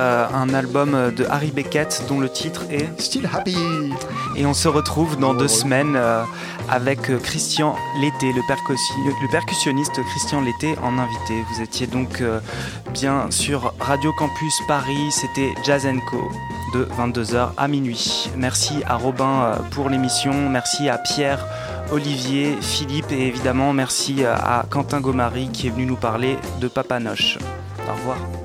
Euh, un album de Harry Beckett dont le titre est Still Happy. Et on se retrouve dans deux semaines euh, avec Christian Lété, le, le, percussionniste Christian Lété en invité. Vous étiez donc euh, bien sur Radio Campus Paris, c'était Jazz Co de 22h à minuit. Merci à Robin pour l'émission, merci à Pierre Olivier, Philippe et évidemment merci à Quentin Gomari qui est venu nous parler de Papanoche. Au revoir.